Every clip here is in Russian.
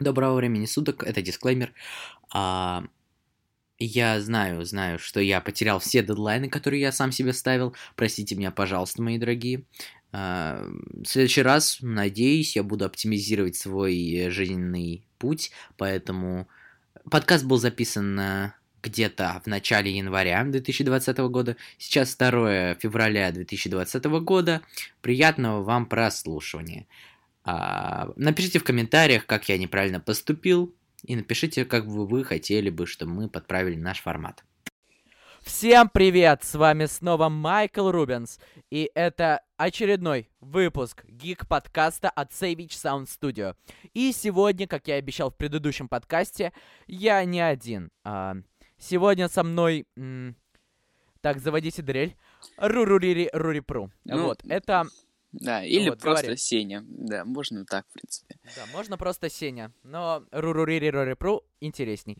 Доброго времени суток, это дисклеймер. А, я знаю, знаю, что я потерял все дедлайны, которые я сам себе ставил. Простите меня, пожалуйста, мои дорогие. А, в следующий раз, надеюсь, я буду оптимизировать свой жизненный путь, поэтому подкаст был записан где-то в начале января 2020 года. Сейчас 2 февраля 2020 года. Приятного вам прослушивания. А, напишите в комментариях, как я неправильно поступил, и напишите, как бы вы хотели бы, чтобы мы подправили наш формат. Всем привет! С вами снова Майкл Рубенс, и это очередной выпуск гик-подкаста от Savage Sound Studio. И сегодня, как я обещал в предыдущем подкасте, я не один. А, сегодня со мной... М- так, заводите дрель. Рурурири-рурипру. Ну, вот, это да, или вот, просто говори. Сеня. Да, можно так, в принципе. Да, можно просто Сеня. Но руруририрорипру интересней.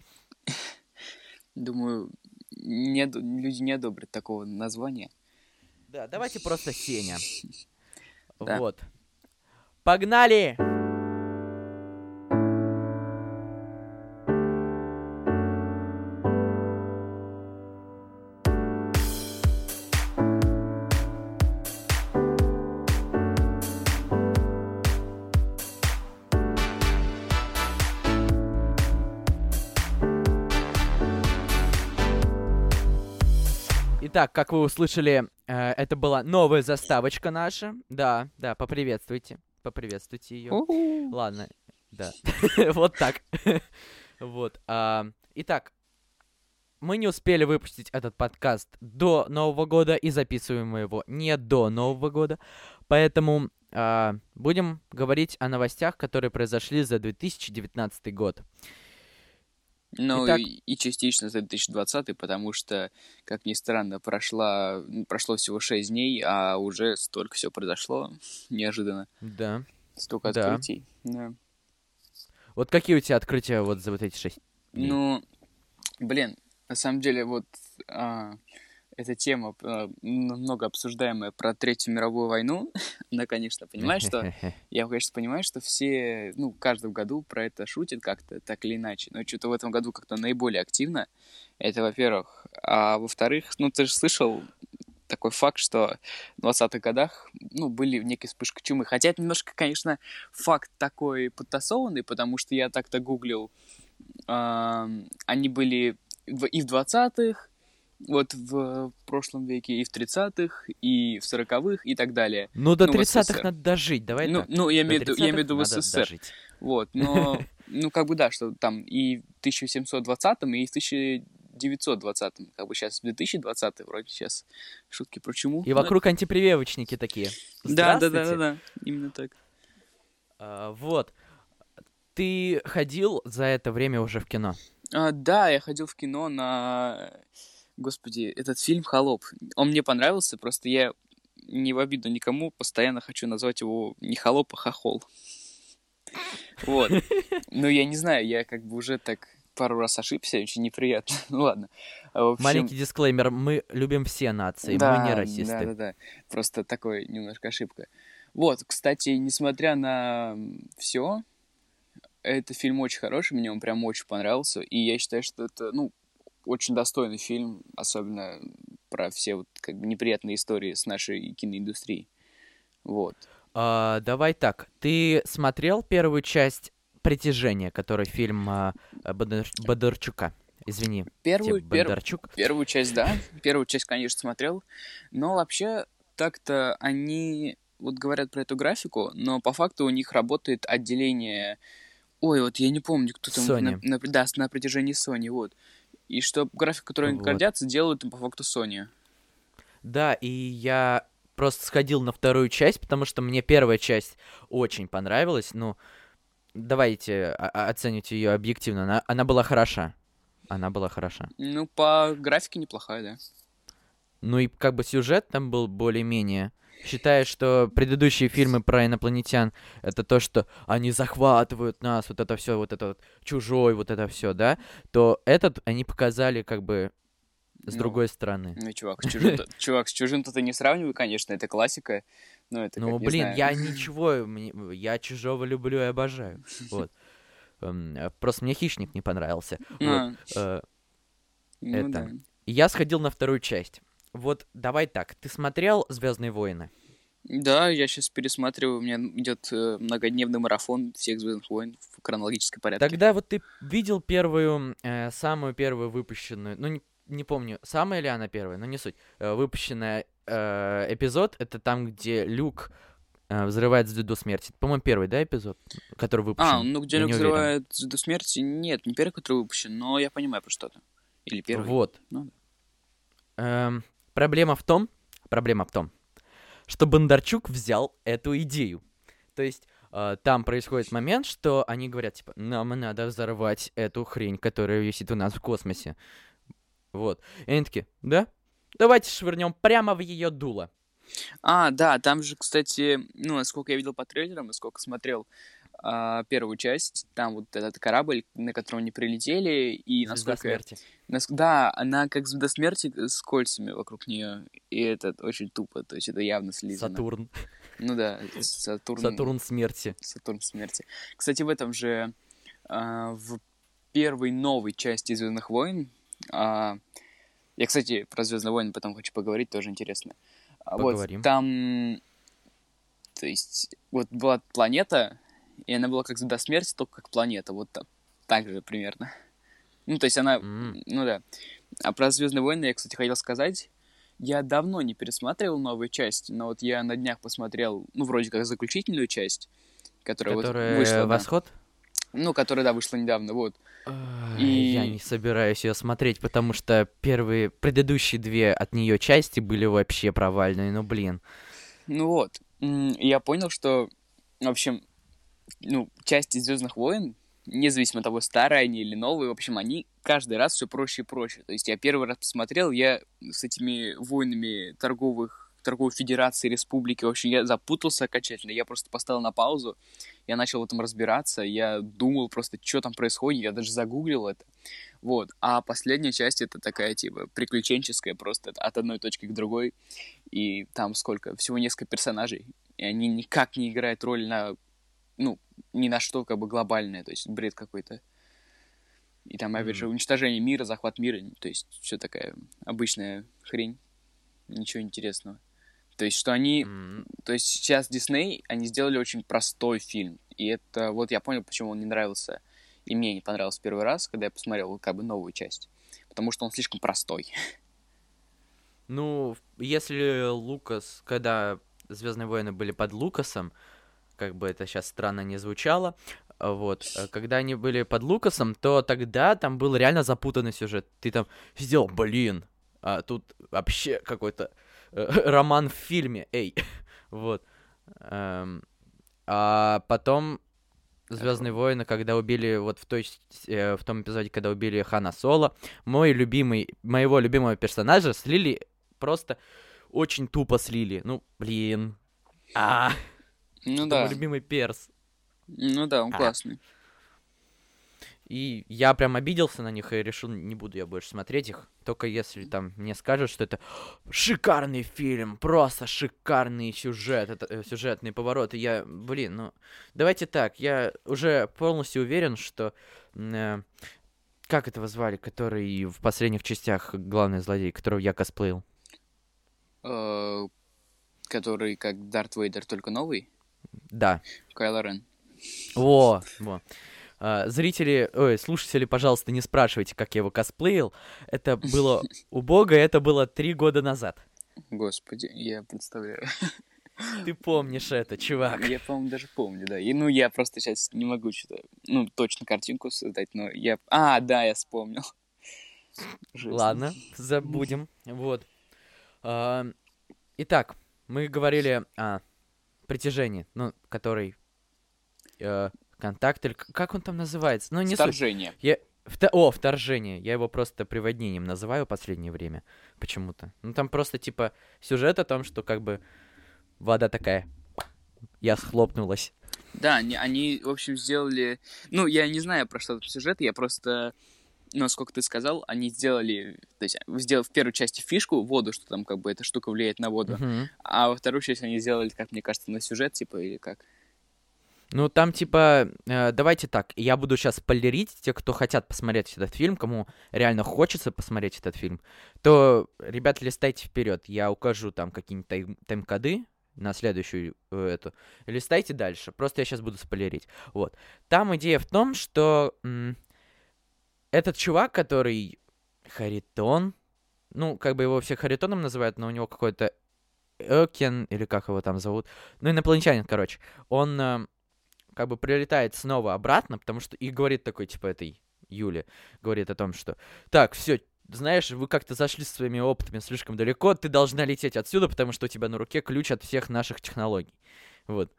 Думаю, не, люди не одобрят такого названия. Да, давайте просто Сеня. Вот. Погнали! Итак, как вы услышали, э, это была новая заставочка наша. Да, да, поприветствуйте. Поприветствуйте ее. Ладно, да. вот так. вот. А, итак, мы не успели выпустить этот подкаст до Нового года и записываем мы его не до Нового года. Поэтому а, будем говорить о новостях, которые произошли за 2019 год. Ну Итак... и, и частично за 2020, потому что, как ни странно, прошла, прошло всего 6 дней, а уже столько все произошло неожиданно. Да. Столько да. открытий. Да. Вот какие у тебя открытия вот за вот эти 6 дней? Ну, блин, на самом деле вот а, эта тема э, много обсуждаемая про Третью мировую войну, она, конечно, понимает, что... Я, конечно, понимаю, что все, ну, каждом году про это шутят как-то, так или иначе. Но что-то в этом году как-то наиболее активно. Это, во-первых. А во-вторых, ну, ты же слышал такой факт, что в 20-х годах, ну, были некие вспышки чумы. Хотя это немножко, конечно, факт такой подтасованный, потому что я так-то гуглил. Э, они были и в 20-х, вот в прошлом веке, и в 30-х, и в 40-х, и так далее. Ну, до ну, 30-х надо дожить, давай ну, так. Ну, я имею, я имею в виду в СССР. Дожить. Вот, но, ну, как бы да, что там и в 1720-м, и в 1920-м, как бы сейчас 2020 вроде сейчас шутки про чуму. И вокруг антипрививочники такие. Да, да, да, да, да, именно так. А, вот. Ты ходил за это время уже в кино? А, да, я ходил в кино на Господи, этот фильм «Холоп». Он мне понравился, просто я не в обиду никому, постоянно хочу назвать его не «Холоп», а «Хохол». Вот. Ну, я не знаю, я как бы уже так пару раз ошибся, очень неприятно. ну ладно. А, общем... Маленький дисклеймер, мы любим все нации, да, мы не расисты. Да, да, да. Просто такой немножко ошибка. Вот, кстати, несмотря на все, этот фильм очень хороший, мне он прям очень понравился, и я считаю, что это, ну, очень достойный фильм, особенно про все вот как бы неприятные истории с нашей киноиндустрией. Вот. А, давай так. Ты смотрел первую часть «Притяжение», который фильм а, Бондар... Бондарчука? Извини. Первую, Бондарчук. Пер... Первую часть, да. Первую часть, конечно, смотрел. Но вообще, так-то они вот говорят про эту графику, но по факту у них работает отделение... Ой, вот я не помню, кто там... Sony. На, на, да, на протяжении Sony, вот. И что график, который они вот. гордятся, делают по факту Sony. Да, и я просто сходил на вторую часть, потому что мне первая часть очень понравилась. Ну, давайте оцените ее объективно. Она, она была хороша. Она была хороша. Ну, по графике неплохая, да. Ну и как бы сюжет там был более-менее считаешь, что предыдущие фильмы про инопланетян это то, что они захватывают нас, вот это все, вот это вот чужой, вот это все, да, то этот они показали как бы с ну, другой стороны. Ну, чувак, чужим, чувак, с чужим-то ты не сравнивай, конечно, это классика. Но это ну, как, блин, знаю. я ничего, я чужого люблю и обожаю. Вот. Эм, просто мне Хищник не понравился. А. Вот, э, Ну это. да. я сходил на вторую часть. Вот давай так, ты смотрел Звездные войны? Да, я сейчас пересматриваю, у меня идет э, многодневный марафон всех Звездных войн в хронологическом порядке. Тогда вот ты видел первую, э, самую первую выпущенную, ну не, не помню, самая ли она первая, но не суть, э, выпущенная э, эпизод, это там, где Люк э, взрывает звезду смерти. По-моему, первый, да, эпизод, который выпущен? А, ну где Я Люк взрывает до смерти, нет, не первый, который выпущен, но я понимаю про что-то. Или первый. Вот. Ну Эм, проблема в том, проблема в том, что Бондарчук взял эту идею. То есть э, там происходит момент, что они говорят, типа, нам надо взорвать эту хрень, которая висит у нас в космосе. Вот. И они такие, да? Давайте швырнем прямо в ее дуло. А, да, там же, кстати, ну, насколько я видел по трейлерам, насколько смотрел а, первую часть, там вот этот корабль, на котором они прилетели, и Звезда насколько... смерти. Нас- Да, она как звезда смерти с кольцами вокруг нее, и это очень тупо, то есть это явно слизано. Сатурн. Ну да, Сатурн. Сатурн смерти. Сатурн смерти. Кстати, в этом же, а, в первой новой части Звездных войн, а, я, кстати, про Звездные войны потом хочу поговорить, тоже интересно. Поговорим. Вот, там, то есть, вот была планета, и она была как звезда смерти, только как планета, вот так, так же примерно. Ну, то есть она, М. ну да. А про Звездные войны я, кстати, хотел сказать. Я давно не пересматривал новые части, но вот я на днях посмотрел, ну, вроде как заключительную часть, которая, Которая вот вышла. да. Восход? Ну, которая, да, вышла недавно, вот. И... Я не собираюсь ее смотреть, потому что первые, предыдущие две от нее части были вообще провальные, ну блин. Ну вот. Я понял, что, в общем, ну, части Звездных войн, независимо от того, старые они или новые, в общем, они каждый раз все проще и проще. То есть я первый раз посмотрел, я с этими войнами торговых торговой федерации, республики, в общем, я запутался окончательно, я просто поставил на паузу, я начал в этом разбираться, я думал просто, что там происходит, я даже загуглил это, вот, а последняя часть это такая, типа, приключенческая, просто от одной точки к другой, и там сколько, всего несколько персонажей, и они никак не играют роль на, ну, ни на что как бы глобальное, то есть бред какой-то. И там, опять же, уничтожение мира, захват мира, то есть все такая обычная хрень, ничего интересного. То есть, что они, М, то есть сейчас Дисней, они сделали очень простой фильм, и это, вот я понял, почему он не нравился, и мне не понравился первый раз, когда я посмотрел как бы новую часть, потому что он слишком простой. Ну, если Лукас, когда Звездные войны были под Лукасом, как бы это сейчас странно не звучало, а, вот, э, когда они были под Лукасом, то тогда там был реально запутанный сюжет. Ты там сделал, блин, а тут вообще какой-то э, роман в фильме, эй, вот. Эм, а потом Звездные войны, когда убили вот в той э, в том эпизоде, когда убили Хана Соло, мой любимый, моего любимого персонажа слили просто очень тупо слили. Ну, блин. А, Ну да, мой любимый перс. ну да, он А. классный. И я прям обиделся на них и решил, не буду я больше смотреть их. Только если там мне скажут, что это шикарный фильм, просто шикарный сюжет, это, э, сюжетные повороты. Я, блин, ну, давайте так, я уже полностью уверен, что... э, как этого звали, который в последних частях главный злодей, которого я косплеил? Э, который как Дарт Вейдер, только новый, Да, Кайло Рен. Во, во. А, зрители, ой, слушатели, пожалуйста, не спрашивайте, как я его косплеил. Это было убого, это было три года назад. Господи, я представляю. Ты помнишь это, чувак. Я, по-моему, даже помню, да. И, ну, я просто сейчас не могу что-то, ну, точно картинку создать, но я... А, да, я вспомнил. Жесть. Ладно, забудем. Вот. А, Итак, мы говорили о притяжении, ну, который... э, контакт, или как он там называется? Ну, не суть. Вторжение. Я... вто- О, вторжение. Я его просто приводнением называю в последнее время. Почему-то. Ну, там просто, типа, сюжет о том, что, как бы, вода такая... Я схлопнулась. Да, они, они, в общем, сделали... Ну, я не знаю, про что тут сюжет, я просто... Ну, сколько ты сказал, они сделали... То есть, сделав в первой части фишку, воду, что там, как бы, эта штука влияет на воду. Мгм. А во вторую часть они сделали, как мне кажется, на сюжет, типа, или как? Ну, там типа, э, давайте так, я буду сейчас спойлерить те, кто хотят посмотреть этот фильм, кому реально хочется посмотреть этот фильм, то, ребят, листайте вперед, я укажу там какие-нибудь тайм- тайм-коды на следующую э, эту, листайте дальше, просто я сейчас буду спойлерить. Вот, там идея в том, что м- этот чувак, который Харитон, ну, как бы его все Харитоном называют, но у него какой-то Экен, или как его там зовут, ну, инопланетянин, короче, он э, как бы прилетает снова обратно, потому что и говорит такой, типа, этой Юле, говорит о том, что так, все, знаешь, вы как-то зашли со своими опытами слишком далеко, ты должна лететь отсюда, потому что у тебя на руке ключ от всех наших технологий. Вот.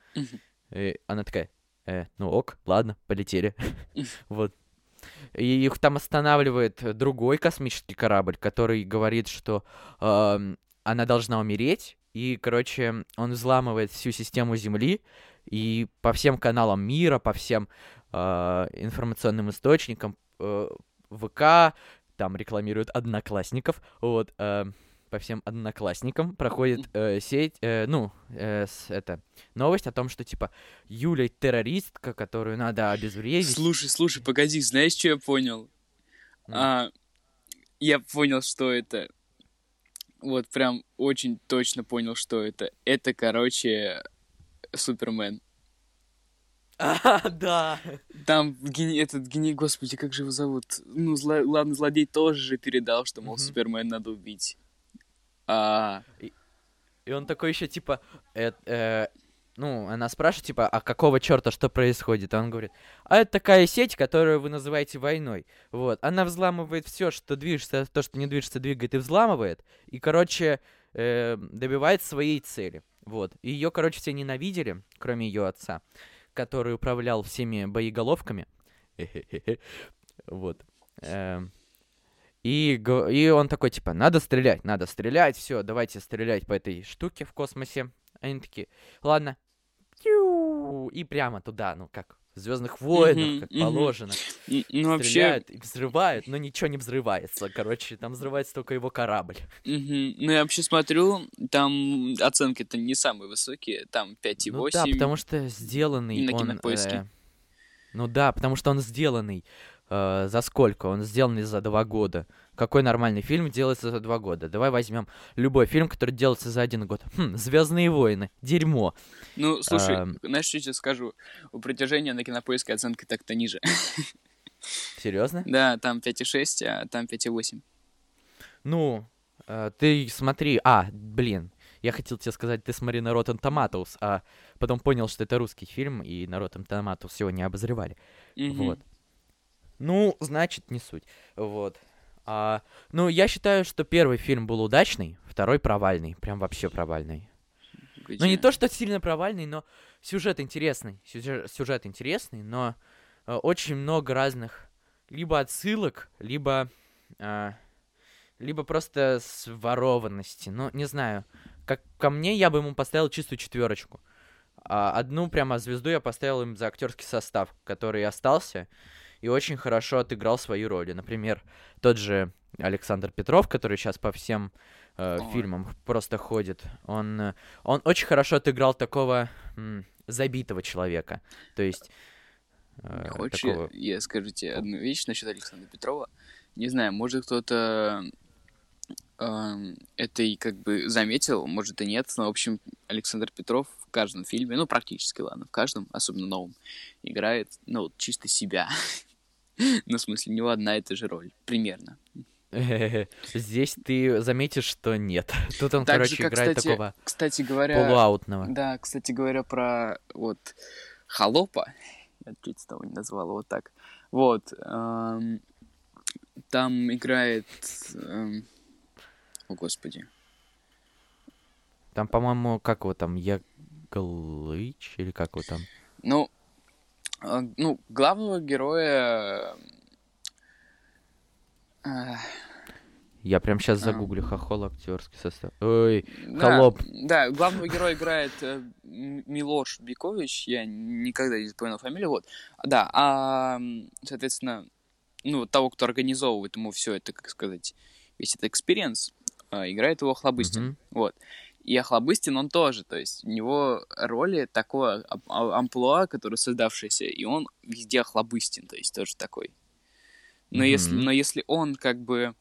И она такая, э, ну ок, ладно, полетели. вот. И их там останавливает другой космический корабль, который говорит, что э, она должна умереть. И, короче, он взламывает всю систему Земли, и по всем каналам мира, по всем э, информационным источникам, э, ВК, там рекламируют одноклассников, вот, э, по всем одноклассникам проходит э, сеть, э, ну, э, с, это, новость о том, что, типа, Юля террористка, которую надо обезвредить. Слушай, слушай, погоди, знаешь, что я понял? Mm. А, я понял, что это. Вот прям очень точно понял, что это. Это, короче, Супермен. А, да. Там гени... этот гений, господи, как же его зовут? Ну, зло... главный злодей тоже же передал, что, мол, mm-hmm. Супермен надо убить. А... И, он такой еще, типа, э, э, ну, она спрашивает, типа, а какого черта, что происходит? А он говорит, а это такая сеть, которую вы называете войной. Вот, она взламывает все, что движется, то, что не движется, двигает и взламывает. И, короче, э, добивает своей цели. Вот. И ее, короче, все ненавидели, кроме ее отца, который управлял всеми боеголовками. Вот. Эм. И, и он такой, типа, надо стрелять, надо стрелять, все, давайте стрелять по этой штуке в космосе. Они такие, ладно. И прямо туда, ну как, Звездных войнах, mm-hmm, как mm-hmm. положено. Mm-hmm. Ну, Стреляют вообще... и взрывают, но ничего не взрывается. Короче, там взрывается только его корабль. Mm-hmm. Ну, я вообще смотрю, там оценки-то не самые высокие, там 5,8. Ну да, потому что сделанный на он... Э, ну да, потому что он сделанный э, за сколько? Он сделанный за два года. Какой нормальный фильм делается за два года? Давай возьмем любой фильм, который делается за один год. Хм, Звездные войны. Дерьмо. Ну, слушай, а... знаешь, что сейчас скажу? У притяжения на кинопоиске оценка так-то ниже. Серьезно? Да, там 5,6, а там 5,8. Ну, э, ты смотри. А, блин. Я хотел тебе сказать, ты смотри на Rotten Tomatoes, а потом понял, что это русский фильм, и на Rotten Tomatoes его не обозревали. Mm-hmm. Вот. Ну, значит, не суть. Вот. А, ну, я считаю, что первый фильм был удачный, второй провальный. Прям вообще провальный. Где? Ну, не то, что сильно провальный, но сюжет интересный. Сюжет, сюжет интересный, но э, очень много разных либо отсылок, либо... Э, либо просто сворованности. Ну, не знаю. Как ко мне, я бы ему поставил чистую четверочку. А одну прямо звезду я поставил им за актерский состав, который остался и очень хорошо отыграл свою роль. Например, тот же Александр Петров, который сейчас по всем э, фильмам просто ходит, он, э, он очень хорошо отыграл такого м, забитого человека. То есть... Э, Хочешь, такого... я, я скажу тебе одну вещь насчет Александра Петрова? Не знаю, может кто-то э, это и как бы заметил, может и нет, но, в общем, Александр Петров в каждом фильме, ну, практически, ладно, в каждом, особенно новом, играет, ну, вот чисто себя. Ну, в смысле, у него одна и та же роль, примерно. Здесь ты заметишь, что нет. Тут он, так короче, же, как, играет кстати, такого кстати говоря, полуаутного. Да, кстати говоря, про вот Холопа, я чуть того не назвал его так. Вот, эм, там играет... Эм, о, господи. Там, по-моему, как его там, Яглыч, или как его там? Ну, ну, главного героя... Э, Я прям сейчас загуглю хохол актерский состав. Ой, да, холоп. Да, главного героя играет э, Милош Бикович, я никогда не запоминал фамилию, вот. Да, а, соответственно, ну, того, кто организовывает ему все это, как сказать, весь этот experience, э, играет его Охлобыстин, мм-хмм. вот. И Охлобыстин он тоже, то есть у него роли такое а, амплуа, которое создавшееся, и он везде Охлобыстин, то есть тоже такой. Но, mm-hmm. если, но если он как бы...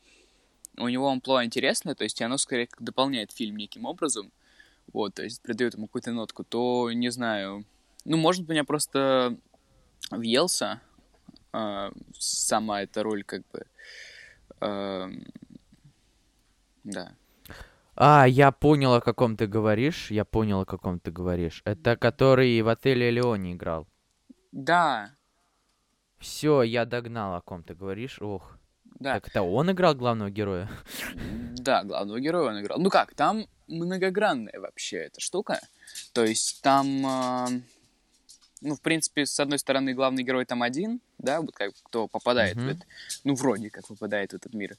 У него амплуа интересное, то есть оно скорее как дополняет фильм неким образом, вот, то есть придает ему какую-то нотку, то, не знаю... Ну, может, быть, меня просто въелся э, сама эта роль, как бы... Э, да. А, я понял, о каком ты говоришь. Я понял, о каком ты говоришь. Это который в отеле Леони играл. Да. Все, я догнал, о ком ты говоришь. Ох. Да. Так это он играл главного героя? Да, главного героя он играл. Ну как, там многогранная вообще эта штука. То есть там, э, ну, в принципе, с одной стороны, главный герой там один, да, вот как кто попадает mm-hmm. в это, ну, вроде как попадает в этот мир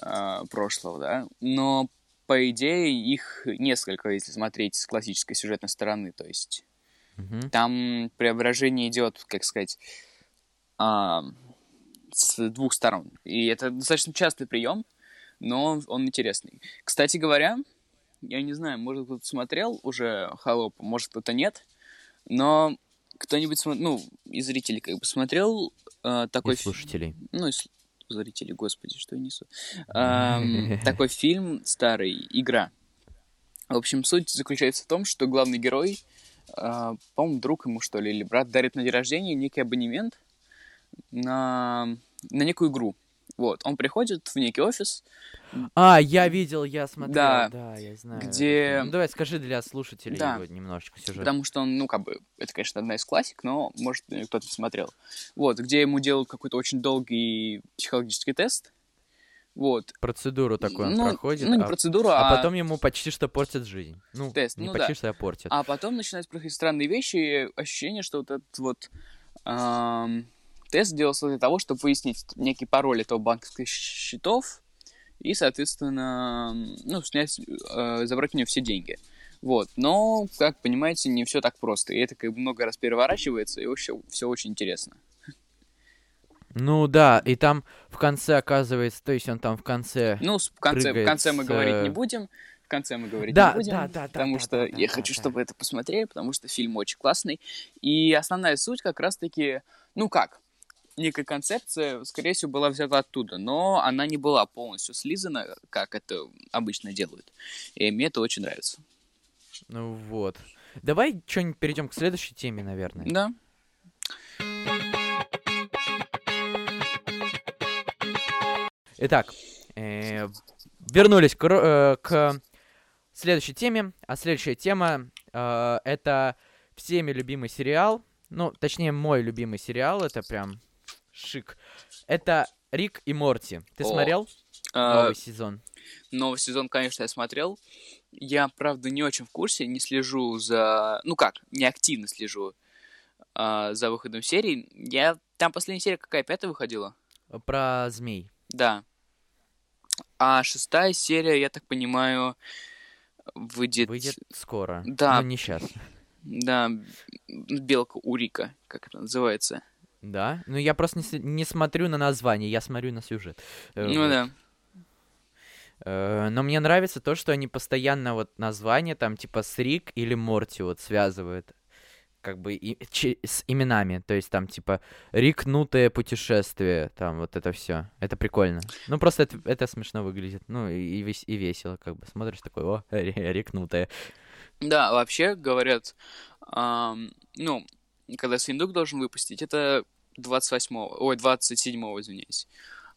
э, прошлого, да, но по идее их несколько, если смотреть с классической сюжетной стороны, то есть mm-hmm. там преображение идет, как сказать, э, с двух сторон, и это достаточно частый прием, но он интересный. Кстати говоря, я не знаю, может кто-то смотрел уже «Холоп», может кто-то нет, но кто-нибудь, ну, из зрителей как бы смотрел э, такой... И слушателей. Ну, зрителей, господи, что я несу. Такой фильм старый, «Игра». В общем, суть заключается в том, что главный герой, э, по-моему, друг ему, что ли, или брат, дарит на день рождения некий абонемент на, на некую игру. Вот, он приходит в некий офис. А, я видел, я смотрел, да, да я знаю. Где... Ну, давай скажи для слушателей да. его немножечко сюжет. Потому что он, ну, как бы, это, конечно, одна из классик, но, может, кто-то смотрел. Вот, где ему делают какой-то очень долгий психологический тест. Вот. Процедуру такую он ну, проходит. Ну, не а, процедуру, а... а... потом ему почти что портят жизнь. Ну, тест, не ну, почти да. что, а портят. А потом начинают происходить странные вещи, и ощущение, что вот этот вот... Эм тест делался для того, чтобы выяснить некий пароль этого банковских счетов и, соответственно, ну, снять, э, забрать у нее все деньги. Вот. Но, как понимаете, не все так просто. И это как бы много раз переворачивается, и вообще все очень интересно. Ну да, и там в конце оказывается, то есть он там в конце. Ну, в конце, в конце мы с... говорить не будем. В конце мы говорить да, не будем. Да, да, потому да, что да, я да, хочу, да, чтобы да. это посмотрели, потому что фильм очень классный. И основная суть как раз-таки, ну как, некая концепция, скорее всего, была взята оттуда, но она не была полностью слизана, как это обычно делают. И мне это очень нравится. Ну вот. Давай что-нибудь перейдем к следующей теме, наверное. Да. Итак, э, вернулись к, э, к следующей теме. А следующая тема э, это всеми любимый сериал. Ну, точнее, мой любимый сериал. Это прям шик. Это Рик и Морти. Ты О, смотрел а, новый сезон? Новый сезон, конечно, я смотрел. Я, правда, не очень в курсе, не слежу за... Ну как, не активно слежу а, за выходом серий. Я... Там последняя серия какая, пятая выходила? Про змей. Да. А шестая серия, я так понимаю, выйдет... Выйдет скоро. Да. Но не сейчас. Да, белка у Рика, как это называется. Да? Ну, я просто не, не смотрю на название, я смотрю на сюжет. Э, Ну вот. да. Э, Но мне нравится то, что они постоянно вот название там типа с Рик или Морти вот связывают как бы и, чи- с именами, то есть там типа рикнутое путешествие, там вот это все, это прикольно. Ну просто это, это смешно выглядит, ну и, и, вес- и весело, как бы смотришь такой, о, ри- рикнутое. Да, вообще говорят, ам, ну, когда Синдук должен выпустить, это 28-го, ой, 27-го, извиняюсь.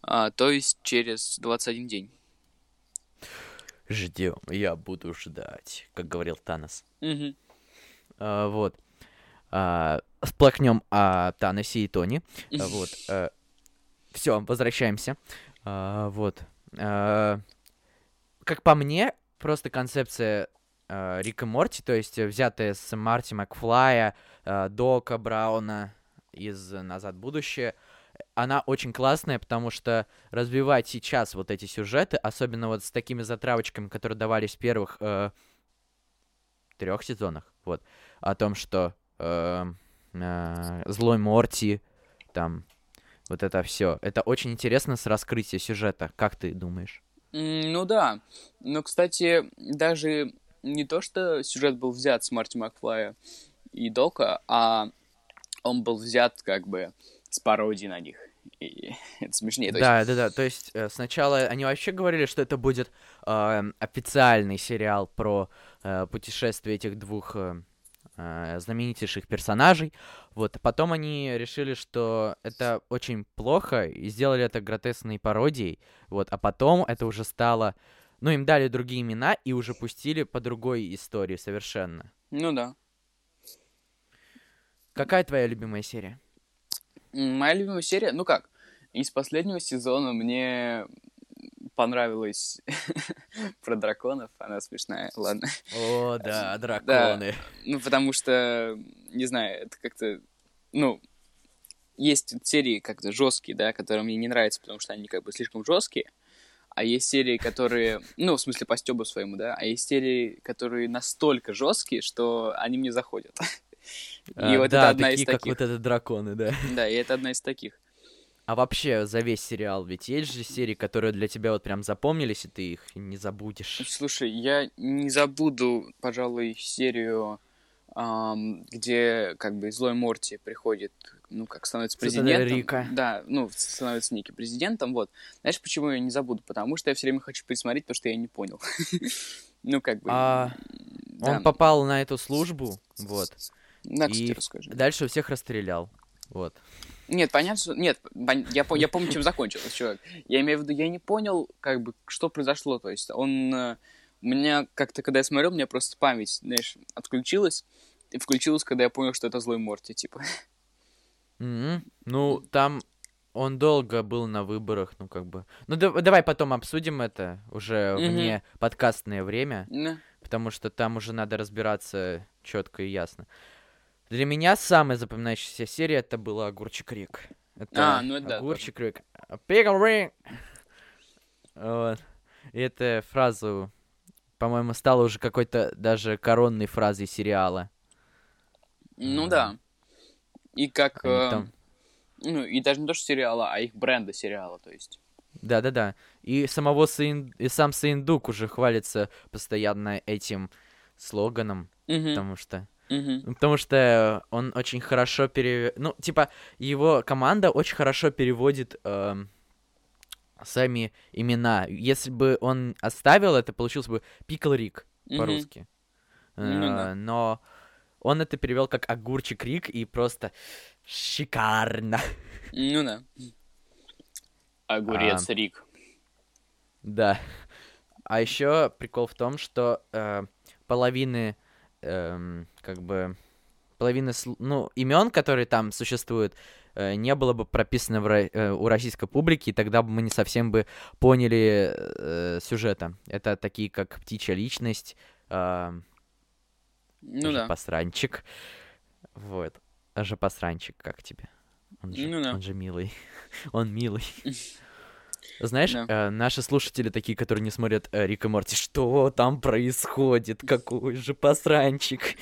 А, то есть через 21 день. Ждем, я буду ждать, как говорил Танос. Мгм. А, вот. А, сплакнем о Таносе и Тони. А, Вот. Все, возвращаемся. А, вот. А, как по мне, просто концепция а, Рик и Морти, то есть э, взятая с Марти Макфлая, а, Дока Брауна из «Назад в будущее», она очень классная, потому что развивать сейчас вот эти сюжеты, особенно вот с такими затравочками, которые давались в первых э, трех сезонах, вот, о том, что э, э, злой Морти, там, вот это все. Это очень интересно с раскрытия сюжета. Как ты думаешь? Ну да. Но, кстати, даже не то, что сюжет был взят с Марти Макфлая и Дока, а он был взят как бы с пародией на них. И это смешнее. То да, есть... да, да. То есть э, сначала они вообще говорили, что это будет э, официальный сериал про э, путешествие этих двух э, э, знаменитейших персонажей. Вот. Потом они решили, что это очень плохо, и сделали это гротескной пародией. Вот. А потом это уже стало... Ну, им дали другие имена и уже пустили по другой истории совершенно. Ну да. Какая твоя любимая серия? Моя любимая серия, ну как, из последнего сезона мне понравилась про драконов, она смешная, ладно. О, да, драконы. Да, ну, потому что, не знаю, это как-то, ну, есть серии как-то жесткие, да, которые мне не нравятся, потому что они как бы слишком жесткие, а есть серии, которые, ну, в смысле, по стебу своему, да, а есть серии, которые настолько жесткие, что они мне заходят. И а, вот да, это одна такие, из таких. как вот это драконы, да. Да, и это одна из таких. А вообще, за весь сериал, ведь есть же серии, которые для тебя вот прям запомнились, и ты их не забудешь. Слушай, я не забуду, пожалуй, серию, эм, где как бы злой Морти приходит, ну, как становится президентом. Рика. Да, ну, становится Ники президентом, вот. Знаешь, почему я не забуду? Потому что я все время хочу пересмотреть, потому что я не понял. Ну, как бы... А, он попал на эту службу, вот. Да, кстати, расскажи. дальше всех расстрелял. Вот. Нет, понятно, что... Нет, я, я помню, чем закончилось, чувак. Я имею в виду, я не понял, как бы, что произошло. То есть он... Э, у меня как-то, когда я смотрел, у меня просто память, знаешь, отключилась. И включилась, когда я понял, что это злой Морти, типа. Mm-hmm. Ну, там он долго был на выборах, ну, как бы... Ну, да, давай потом обсудим это уже mm-hmm. вне подкастное время. Mm-hmm. Потому что там уже надо разбираться четко и ясно. Для меня самая запоминающаяся серия это была Огурчик Рик. Это а, ну да. Огурчик Рик. Pickle Ring! Вот. И эта фраза, по-моему, стала уже какой-то даже коронной фразой сериала. Ну mm. да. И как... Э, там... Ну, и даже не то, что сериала, а их бренда сериала, то есть. Да-да-да. И самого Саин... и сам Саиндук уже хвалится постоянно этим слоганом, mm-hmm. потому что Угу. Потому что он очень хорошо пере... Ну, типа, его команда очень хорошо переводит э, сами имена. Если бы он оставил это, получился бы Пикл Рик угу. по-русски. Ну, э, да. Но он это перевел как огурчик Рик и просто шикарно. Ну да. Огурец а, Рик. Да. А еще прикол в том, что э, половины эм, как бы половина, ну, имен, которые там существуют, э, не было бы прописано в, э, у российской публики, и тогда бы мы не совсем бы поняли э, сюжета. Это такие, как «Птичья личность», э, ну да. «Посранчик». Вот. Даже «Посранчик», как тебе? Он же, ну да. он же милый. он милый. Знаешь, да. э, наши слушатели такие, которые не смотрят э, Рик и Морти, что там происходит? Какой же посранчик?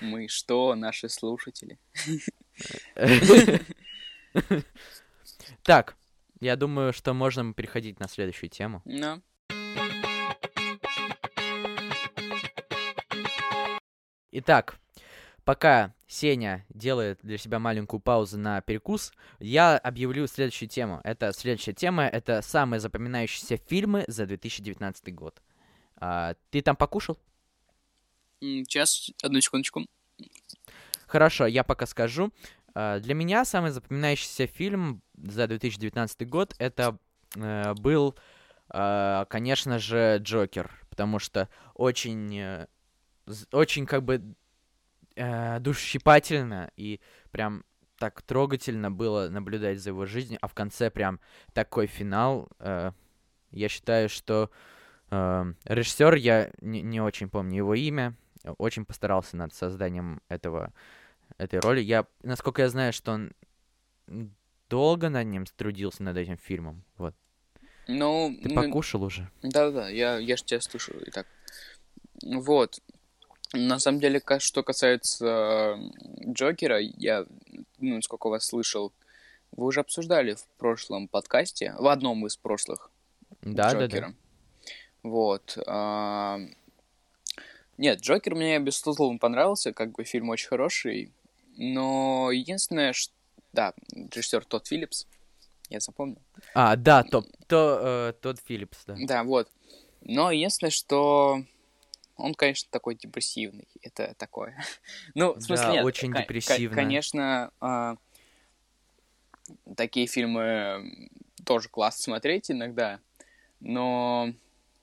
Мы что, наши слушатели? Так, я думаю, что можно переходить на следующую тему. Да. Итак, пока Сеня делает для себя маленькую паузу на перекус, я объявлю следующую тему. Это следующая тема, это самые запоминающиеся фильмы за 2019 год. А, ты там покушал? Сейчас, одну секундочку. Хорошо, я пока скажу. А, для меня самый запоминающийся фильм за 2019 год это э, был, э, конечно же, Джокер, потому что очень, э, очень как бы э, душесчипательно и прям так трогательно было наблюдать за его жизнью, а в конце прям такой финал. Э, я считаю, что э, режиссер, я не, не очень помню его имя, очень постарался над созданием этого, этой роли. Я, насколько я знаю, что он долго над ним трудился над этим фильмом. Вот. Ну, Ты ну, покушал уже? Да-да, я, я же тебя слушаю. Итак, вот. На самом деле, что касается Джокера, я, ну, сколько вас слышал, вы уже обсуждали в прошлом подкасте, в одном из прошлых да, Джокера. Да, да. Вот. А, Нет, Джокер мне безусловно понравился, как бы фильм очень хороший, но единственное, что... Да, режиссер Тодд Филлипс, я запомнил. А, да, то, то, э, Тодд Филлипс, да. Да, вот. Но единственное, что он, конечно, такой депрессивный. Это такое. ну, в смысле, да, нет. очень депрессивно. Конечно, а, такие фильмы тоже классно смотреть иногда, но...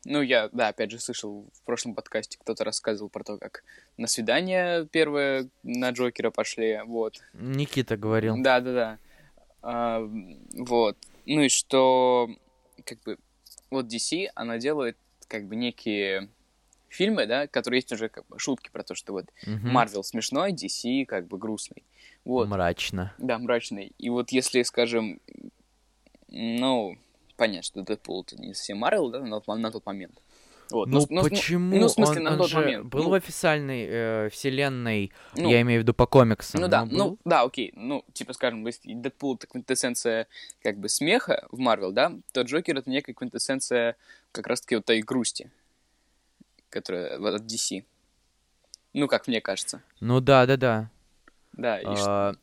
Ну, я, да, опять же, слышал в прошлом подкасте, кто-то рассказывал про то, как на свидание первое на Джокера пошли, вот. Никита говорил. Да, да, да. А, вот. Ну и что, как бы, вот DC, она делает, как бы, некие фильмы, да, которые есть уже, как бы, шутки про то, что вот. Марвел смешной, DC, как бы, грустный. Вот. Мрачно. Да, мрачный. И вот если, скажем, ну, понятно, что Дэдпул это не совсем Марвел, да, на, на тот момент. Вот. Ну, ну, с- почему? ну, в смысле, он, на он тот же момент. был Ну, в официальной э, вселенной, ну, я имею в виду по комиксам. Ну да, ну был? да, окей. Ну, типа, скажем, если Дэдпул это квинтэссенция как бы смеха в Марвел, да, то Джокер это некая квинтэссенция как раз-таки вот той грусти, которая вот от DC. Ну, как мне кажется. Ну да, да, да. Да, и что- А,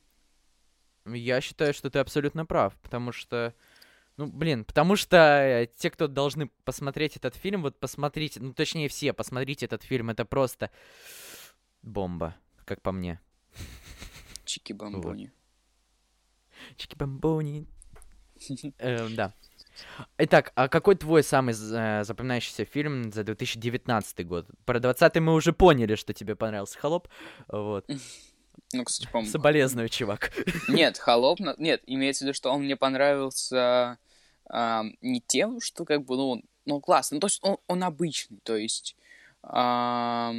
Я считаю, что ты абсолютно прав, потому что, ну, блин, потому что э, те, кто должны посмотреть этот фильм, вот посмотрите, ну, точнее, все, посмотрите этот фильм, это просто бомба, как по мне. Чики-бамбони. Чики-бамбони. Эм, Да. Итак, а какой твой самый э, запоминающийся фильм за 2019 год? Про 20 мы уже поняли, что тебе понравился «Холоп». Вот. Ну, кстати, по Соболезную, чувак. Нет, холоп... Нет, имеется в виду, что он мне понравился а, не тем, что как бы, ну, он, ну, классно. Ну, то есть он, он обычный, то есть... а,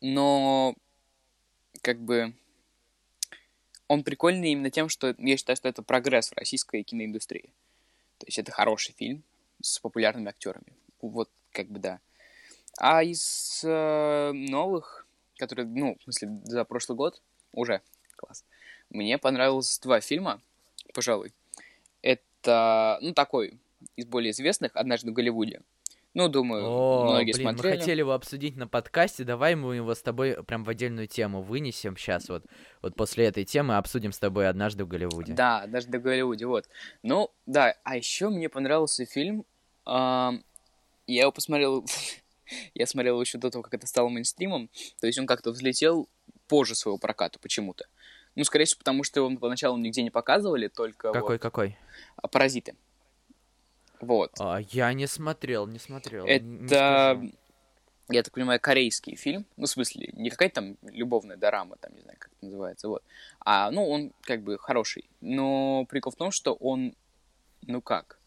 но как бы он прикольный именно тем, что я считаю, что это прогресс в российской киноиндустрии. То есть это хороший фильм с популярными актерами. Вот, как бы, да. А из э, новых, которые, ну, в смысле, за прошлый год, уже класс. Мне понравилось два фильма, пожалуй. Это, ну, такой, из более известных, «Однажды в Голливуде». Ну, думаю, О, многие блин, смотрели. мы хотели его обсудить на подкасте, давай мы его с тобой прям в отдельную тему вынесем сейчас вот, вот после этой темы обсудим с тобой однажды в Голливуде. Да, «Однажды в Голливуде», вот. Ну, да, а еще мне понравился фильм, ам, я его посмотрел, я смотрел еще до того, как это стало мейнстримом, то есть он как-то взлетел позже своего проката почему-то. Ну, скорее всего, потому что его поначалу нигде не показывали, только Какой, вот, какой? «Паразиты». Вот. А, я не смотрел, не смотрел. не Это, скажу. я так понимаю, корейский фильм. Ну, в смысле, не какая-то там любовная дорама, там, не знаю, как это называется, вот. А, ну, он как бы хороший. Но прикол в том, что он, ну как,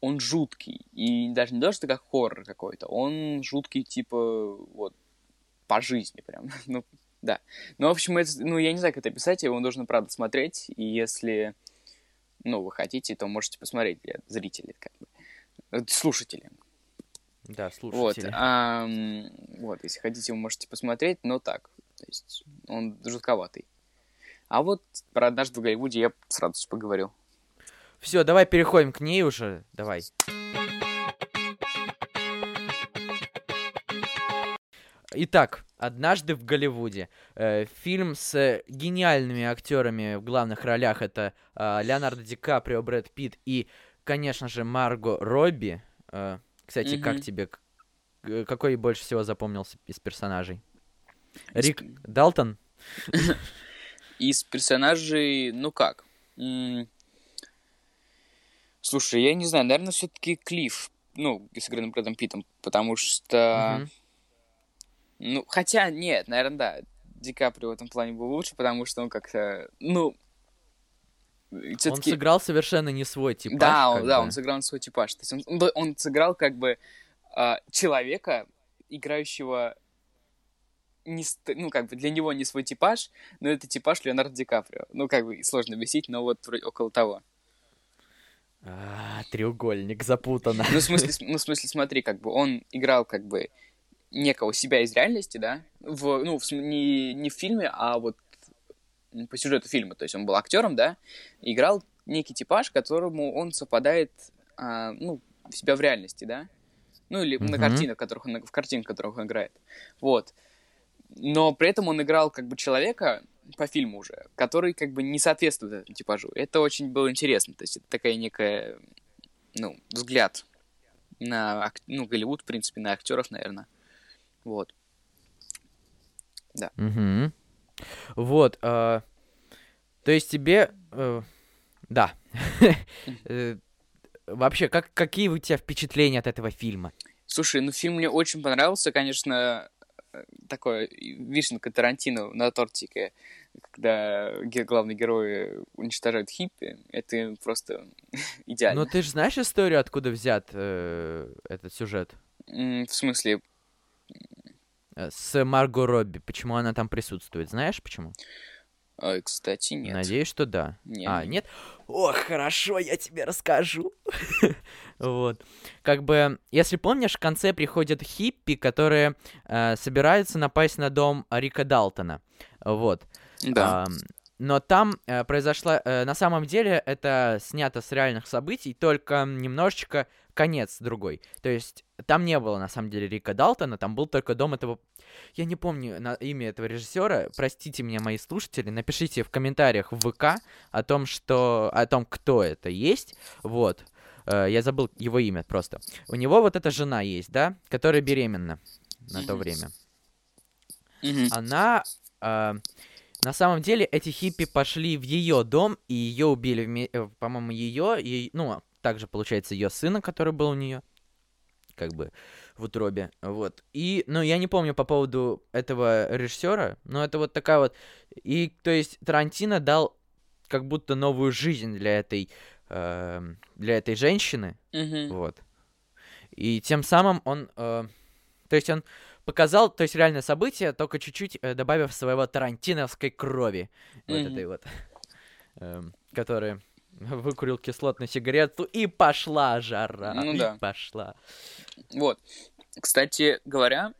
он жуткий. И даже не то, что как хоррор какой-то. Он жуткий, типа, вот, по жизни прям. ну, да. Ну, в общем, это, ну, я не знаю, как это описать, его нужно, правда, смотреть. И если, ну, вы хотите, то можете посмотреть для зрителей, как бы. Э, Слушатели. Да, Вот, слушатели. ам, вот, если хотите, вы можете посмотреть, но так, то есть он жутковатый. А вот про однажды в Голливуде я с радостью поговорил. Все, давай переходим к ней уже. Давай. Итак, однажды в Голливуде. Э, фильм с гениальными актерами в главных ролях. Это э, Леонардо Ди Каприо, Брэд Питт и, конечно же, Марго Робби. Э, кстати, как Мгм. тебе? Какой больше всего запомнился из персонажей? Из- Рик Далтон? Из персонажей, ну как? Слушай, я не знаю, наверное, все-таки Клифф, ну, сыгранным Брэдом Питтом, потому что... Мгм. Ну, хотя нет, наверное, да. Ди Каприо в этом плане был лучше, потому что он как-то, ну... Он сыграл совершенно не свой типаж. Да, он, да, бы. он сыграл свой типаж. То есть он, он, сыграл как бы а, человека, играющего не, ну, как бы для него не свой типаж, но это типаж Леонардо Ди Каприо. Ну, как бы сложно объяснить, но вот вроде около того. А, треугольник запутано. Ну, в смысле, ну, в смысле, смотри, как бы он играл как бы некого себя из реальности, да, в, ну, в не, не в фильме, а вот по сюжету фильма. То есть он был актером, да, играл некий типаж, которому он совпадает, а, ну, в себя в реальности, да. Ну, или mm-hmm. на картинах, которых он, в картинах, которых он играет. Вот. Но при этом он играл как бы человека по фильму уже, который как бы не соответствует этому типажу. Это очень было интересно. То есть это такая некая, ну, взгляд на, ну, Голливуд, в принципе, на актеров, наверное. Вот. Да. Угу. Вот. Э, то есть тебе... Э, да. Э, вообще, как, какие у тебя впечатления от этого фильма? Слушай, ну фильм мне очень понравился, конечно, э, такое вишенка Тарантино на тортике, когда главный герой уничтожает хиппи, это просто идеально. Но ты же знаешь историю, откуда взят э, этот сюжет? В смысле? Э, с Марго Робби. Почему она там присутствует? Знаешь почему? А, кстати, нет. Надеюсь, что да. Нет. А, нет? Ох, хорошо, я тебе расскажу. вот. Как бы, если помнишь, в конце приходят хиппи, которые э, собираются напасть на дом Рика Далтона. Вот. Да. А, но там э, произошла... Э, на самом деле это снято с реальных событий, только немножечко конец другой. То есть там не было, на самом деле, Рика Далтона, там был только дом этого... Я не помню на имя этого режиссера. Простите меня, мои слушатели. Напишите в комментариях в ВК о том, что... о том, кто это есть. Вот. Э, я забыл его имя просто. У него вот эта жена есть, да, которая беременна на то время. Она... Э, на самом деле эти хиппи пошли в ее дом и ее убили, э, по-моему, ее, и, ну, также получается ее сына, который был у нее как бы в утробе, вот. И, ну, я не помню по поводу этого режиссера, но это вот такая вот... И, то есть, Тарантино дал как будто новую жизнь для этой, э, для этой женщины, mm-hmm. вот. И тем самым он, э, то есть, он показал, то есть, реальное событие, только чуть-чуть э, добавив своего тарантиновской крови, mm-hmm. вот этой вот, э, которая выкурил кислотную сигарету, и пошла жара. Ну и да. пошла. Вот. Кстати говоря,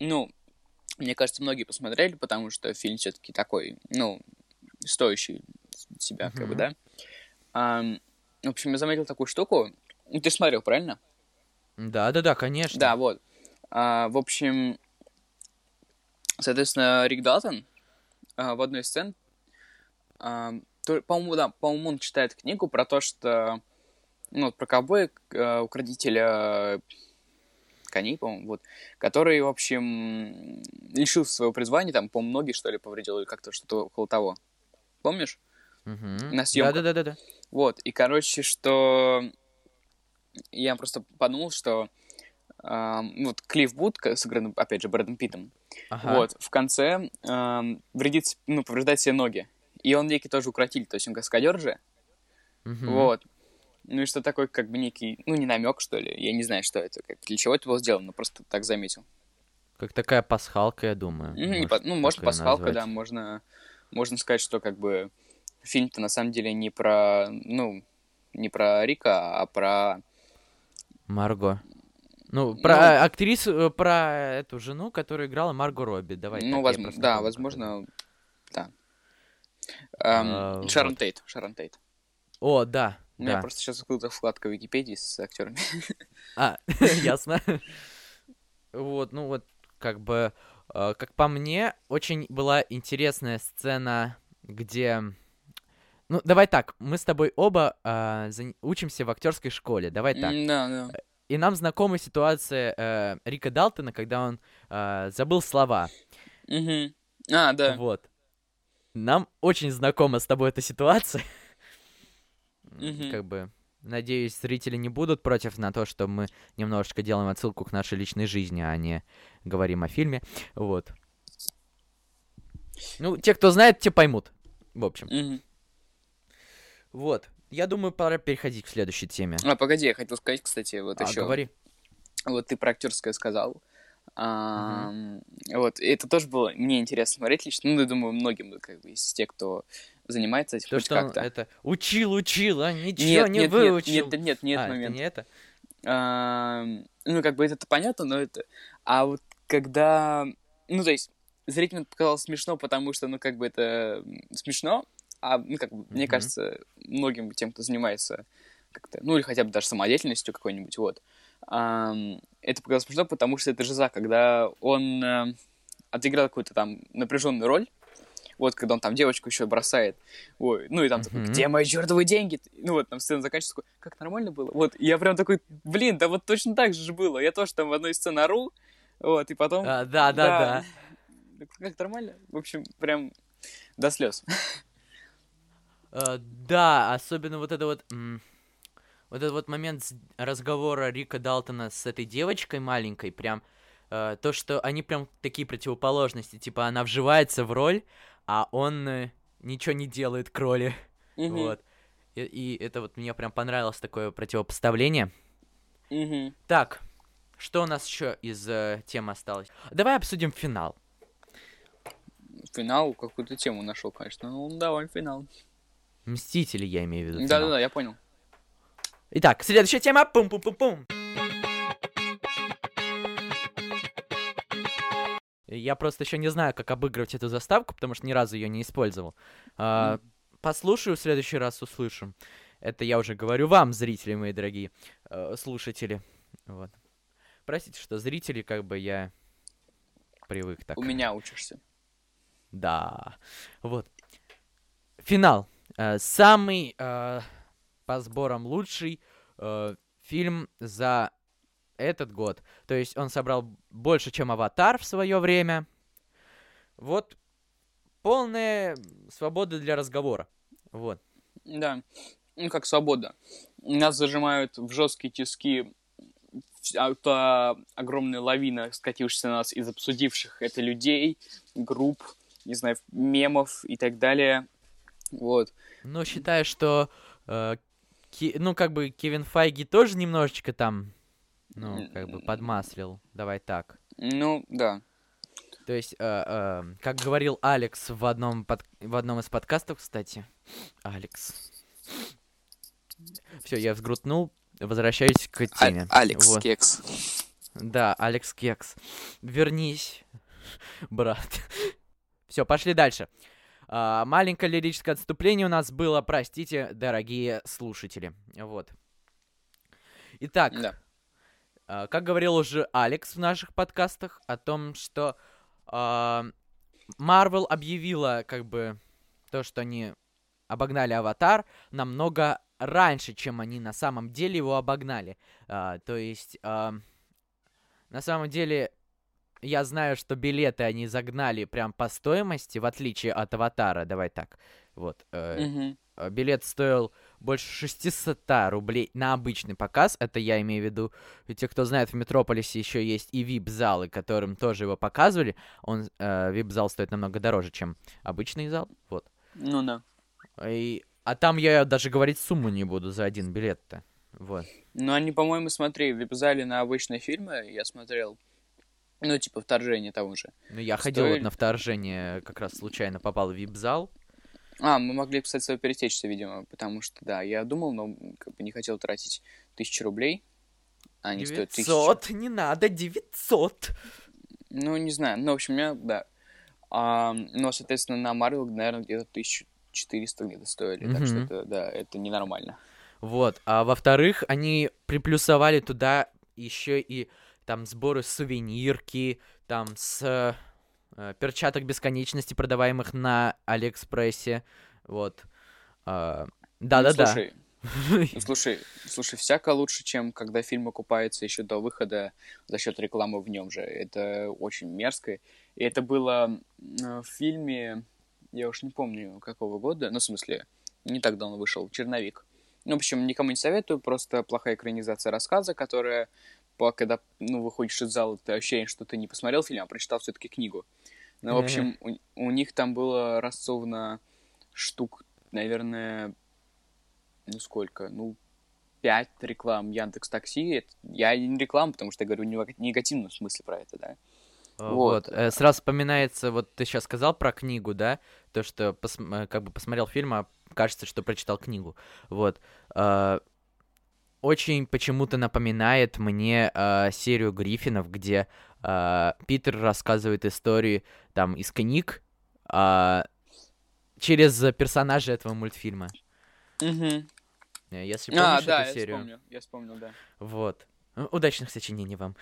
ну, мне кажется, многие посмотрели, потому что фильм все-таки такой, ну, стоящий себя, как бы, да. А, в общем, я заметил такую штуку. Ну, ты смотрел, правильно? Да, да, да, конечно. Да, вот. А, в общем, соответственно, Рик Далтон а, в одной из сцен а, по-моему, да, по-моему, он читает книгу про то, что, ну, про ковбоя, э, укротителя коней, по-моему, вот, который, в общем, лишился своего призвания, там, по-моему, ноги, что ли, повредил, или как-то что-то около того. Помнишь? Угу. На съемках. Да-да-да. Вот, и, короче, что я просто подумал, что э, вот Клифф Бут, сыгранный, опять же, Брэдом Питтом, ага. вот, в конце э, вредит, ну, повреждает себе ноги. И он некий тоже укротитель, то есть он каскадер же. Угу. Вот. Ну и что такое, как бы некий, ну не намек, что ли. Я не знаю, что это, как, для чего это было сделано, просто так заметил. Как такая пасхалка, я думаю. Mm, может, по, ну, может, пасхалка, назвать. да, можно, можно сказать, что как бы фильм-то на самом деле не про, ну, не про Рика, а про... Марго. Ну, про ну, актрису, э, про эту жену, которая играла Марго Робби. Давай. Ну, так, воз... да, возможно, да. Эм, а, Шарон вот. Тейт. Шарон Тейт. О, да. У меня да. просто сейчас открыта вкладка Википедии с актерами. А, ясно. Вот, ну вот, как бы, э, как по мне, очень была интересная сцена, где... Ну, давай так, мы с тобой оба э, учимся в актерской школе, давай так. Да, да. И нам знакома ситуация э, Рика Далтона, когда он э, забыл слова. Угу. А, да. Вот. Нам очень знакома с тобой эта ситуация. Mm-hmm. Как бы, надеюсь, зрители не будут против на то, что мы немножечко делаем отсылку к нашей личной жизни, а не говорим о фильме. Вот. Ну, те, кто знает, те поймут. В общем. Mm-hmm. Вот. Я думаю, пора переходить к следующей теме. А, погоди, я хотел сказать, кстати, вот а, еще. говори. Вот ты про актерское сказал. А. Вот, и это тоже было мне интересно смотреть лично. Ну, я думаю, многим как бы из тех, кто занимается этим То, хоть как-то. это учил, учил, а ничего Нет, не нет, нет, выучил. нет, нет, нет, а, это момент. не это? А, ну, как бы это понятно, но это... А вот когда... Ну, то есть, зрителям это показалось смешно, потому что, ну, как бы это смешно, а, ну, как бы, мне Мгм. кажется, многим тем, кто занимается как-то, ну, или хотя бы даже самодеятельностью какой-нибудь, вот, это показалось смешно, потому что это жиза, когда он э, отыграл какую-то там напряженную роль, вот, когда он там девочку еще бросает, ой, ну и там такой, где мои чертовые деньги? Ну вот, там сцена заканчивается, такой, как нормально было? Вот, и я прям такой, блин, да вот точно так же было, я тоже там в одной сцене ору, вот, и потом... А, да, да, да. Как нормально? В общем, прям до слез. Uh, да, особенно вот это вот... Вот этот вот момент разговора Рика Далтона с этой девочкой маленькой, прям э, то, что они прям такие противоположности, типа она вживается в роль, а он э, ничего не делает к роли, mm-hmm. вот. И, и это вот мне прям понравилось такое противопоставление. Mm-hmm. Так, что у нас еще из э, темы осталось? Давай обсудим финал. Финал какую-то тему нашел, конечно. Ну, давай финал. Мстители, я имею в виду. Да-да-да, я понял. Итак, следующая тема. Пум-пум-пум-пум. Я просто еще не знаю, как обыгрывать эту заставку, потому что ни разу ее не использовал. А, послушаю, в следующий раз услышим. Это я уже говорю вам, зрители мои дорогие, э, слушатели. Вот. Простите, что зрители, как бы я привык так. У меня учишься. Да. Вот. Финал. Э, самый э, по сборам лучший э, фильм за этот год. То есть он собрал больше, чем «Аватар» в свое время. Вот полная свобода для разговора. Вот. Да, ну как свобода. Нас зажимают в жесткие тиски это огромная лавина, скатившаяся на нас из обсудивших это людей, групп, не знаю, мемов и так далее. Вот. Но считаю, что э, Ки, ну, как бы Кевин Файги тоже немножечко там, ну, как бы подмаслил. Давай так. Ну, да. То есть, э, э, как говорил Алекс в одном, под, в одном из подкастов, кстати. Алекс. Все, я взгрутнул. Возвращаюсь к теме. А- Алекс вот. Кекс. Да, Алекс Кекс. Вернись, брат. Все, пошли дальше. А, маленькое лирическое отступление у нас было, простите, дорогие слушатели. Вот. Итак, да. а, как говорил уже Алекс в наших подкастах о том, что Марвел а, объявила как бы то, что они обогнали Аватар намного раньше, чем они на самом деле его обогнали. А, то есть, а, на самом деле, я знаю, что билеты они загнали прям по стоимости, в отличие от Аватара, давай так. Вот. Э, mm-hmm. Билет стоил больше 600 рублей на обычный показ. Это я имею в виду. Те, кто знает, в Метрополисе еще есть и VIP-залы, которым тоже его показывали. Он, э, VIP-зал стоит намного дороже, чем обычный зал. Вот. Ну да. И, а там я даже говорить сумму не буду за один билет-то. Вот. Ну, они, по-моему, смотри, в VIP-зале на обычные фильмы, я смотрел, ну, типа вторжение того же. Ну, я Стоили... ходил вот на вторжение, как раз случайно попал в вип-зал. А, мы могли, кстати, с тобой пересечься, видимо, потому что, да, я думал, но как бы не хотел тратить тысячу рублей. А они 900, стоят тысячу. не надо, 900. Ну, не знаю, ну, в общем, у меня, да. А, но, соответственно, на Marvel, наверное, где-то 1400 где-то стоили, mm-hmm. так что это, да, это ненормально. Вот, а во-вторых, они приплюсовали туда еще и там сборы сувенирки, там с э, перчаток бесконечности, продаваемых на Алиэкспрессе, вот. Да-да-да. слушай, ну, слушай, слушай, всяко лучше, чем когда фильм окупается еще до выхода за счет рекламы в нем же. Это очень мерзко. И это было в фильме, я уж не помню какого года, ну, в смысле, не так давно вышел, «Черновик». Ну, в общем, никому не советую, просто плохая экранизация рассказа, которая когда ну, выходишь из зала, ты ощущение, что ты не посмотрел фильм, а прочитал все-таки книгу. Ну, в общем, у, у них там было расцовано штук, наверное, ну сколько, ну, пять реклам Яндекс Такси. Я не реклам, потому что я говорю в негативном смысле про это, да. Вот. вот. Э, сразу вспоминается, вот ты сейчас сказал про книгу, да, то, что пос, э, как бы посмотрел фильм, а кажется, что прочитал книгу. Вот. Очень почему-то напоминает мне э, серию Гриффинов, где э, Питер рассказывает истории там из книг э, через персонажей этого мультфильма. Угу. Если помнишь а, да, эту серию. Я вспомнил, я вспомнил, да. Вот. Удачных сочинений вам.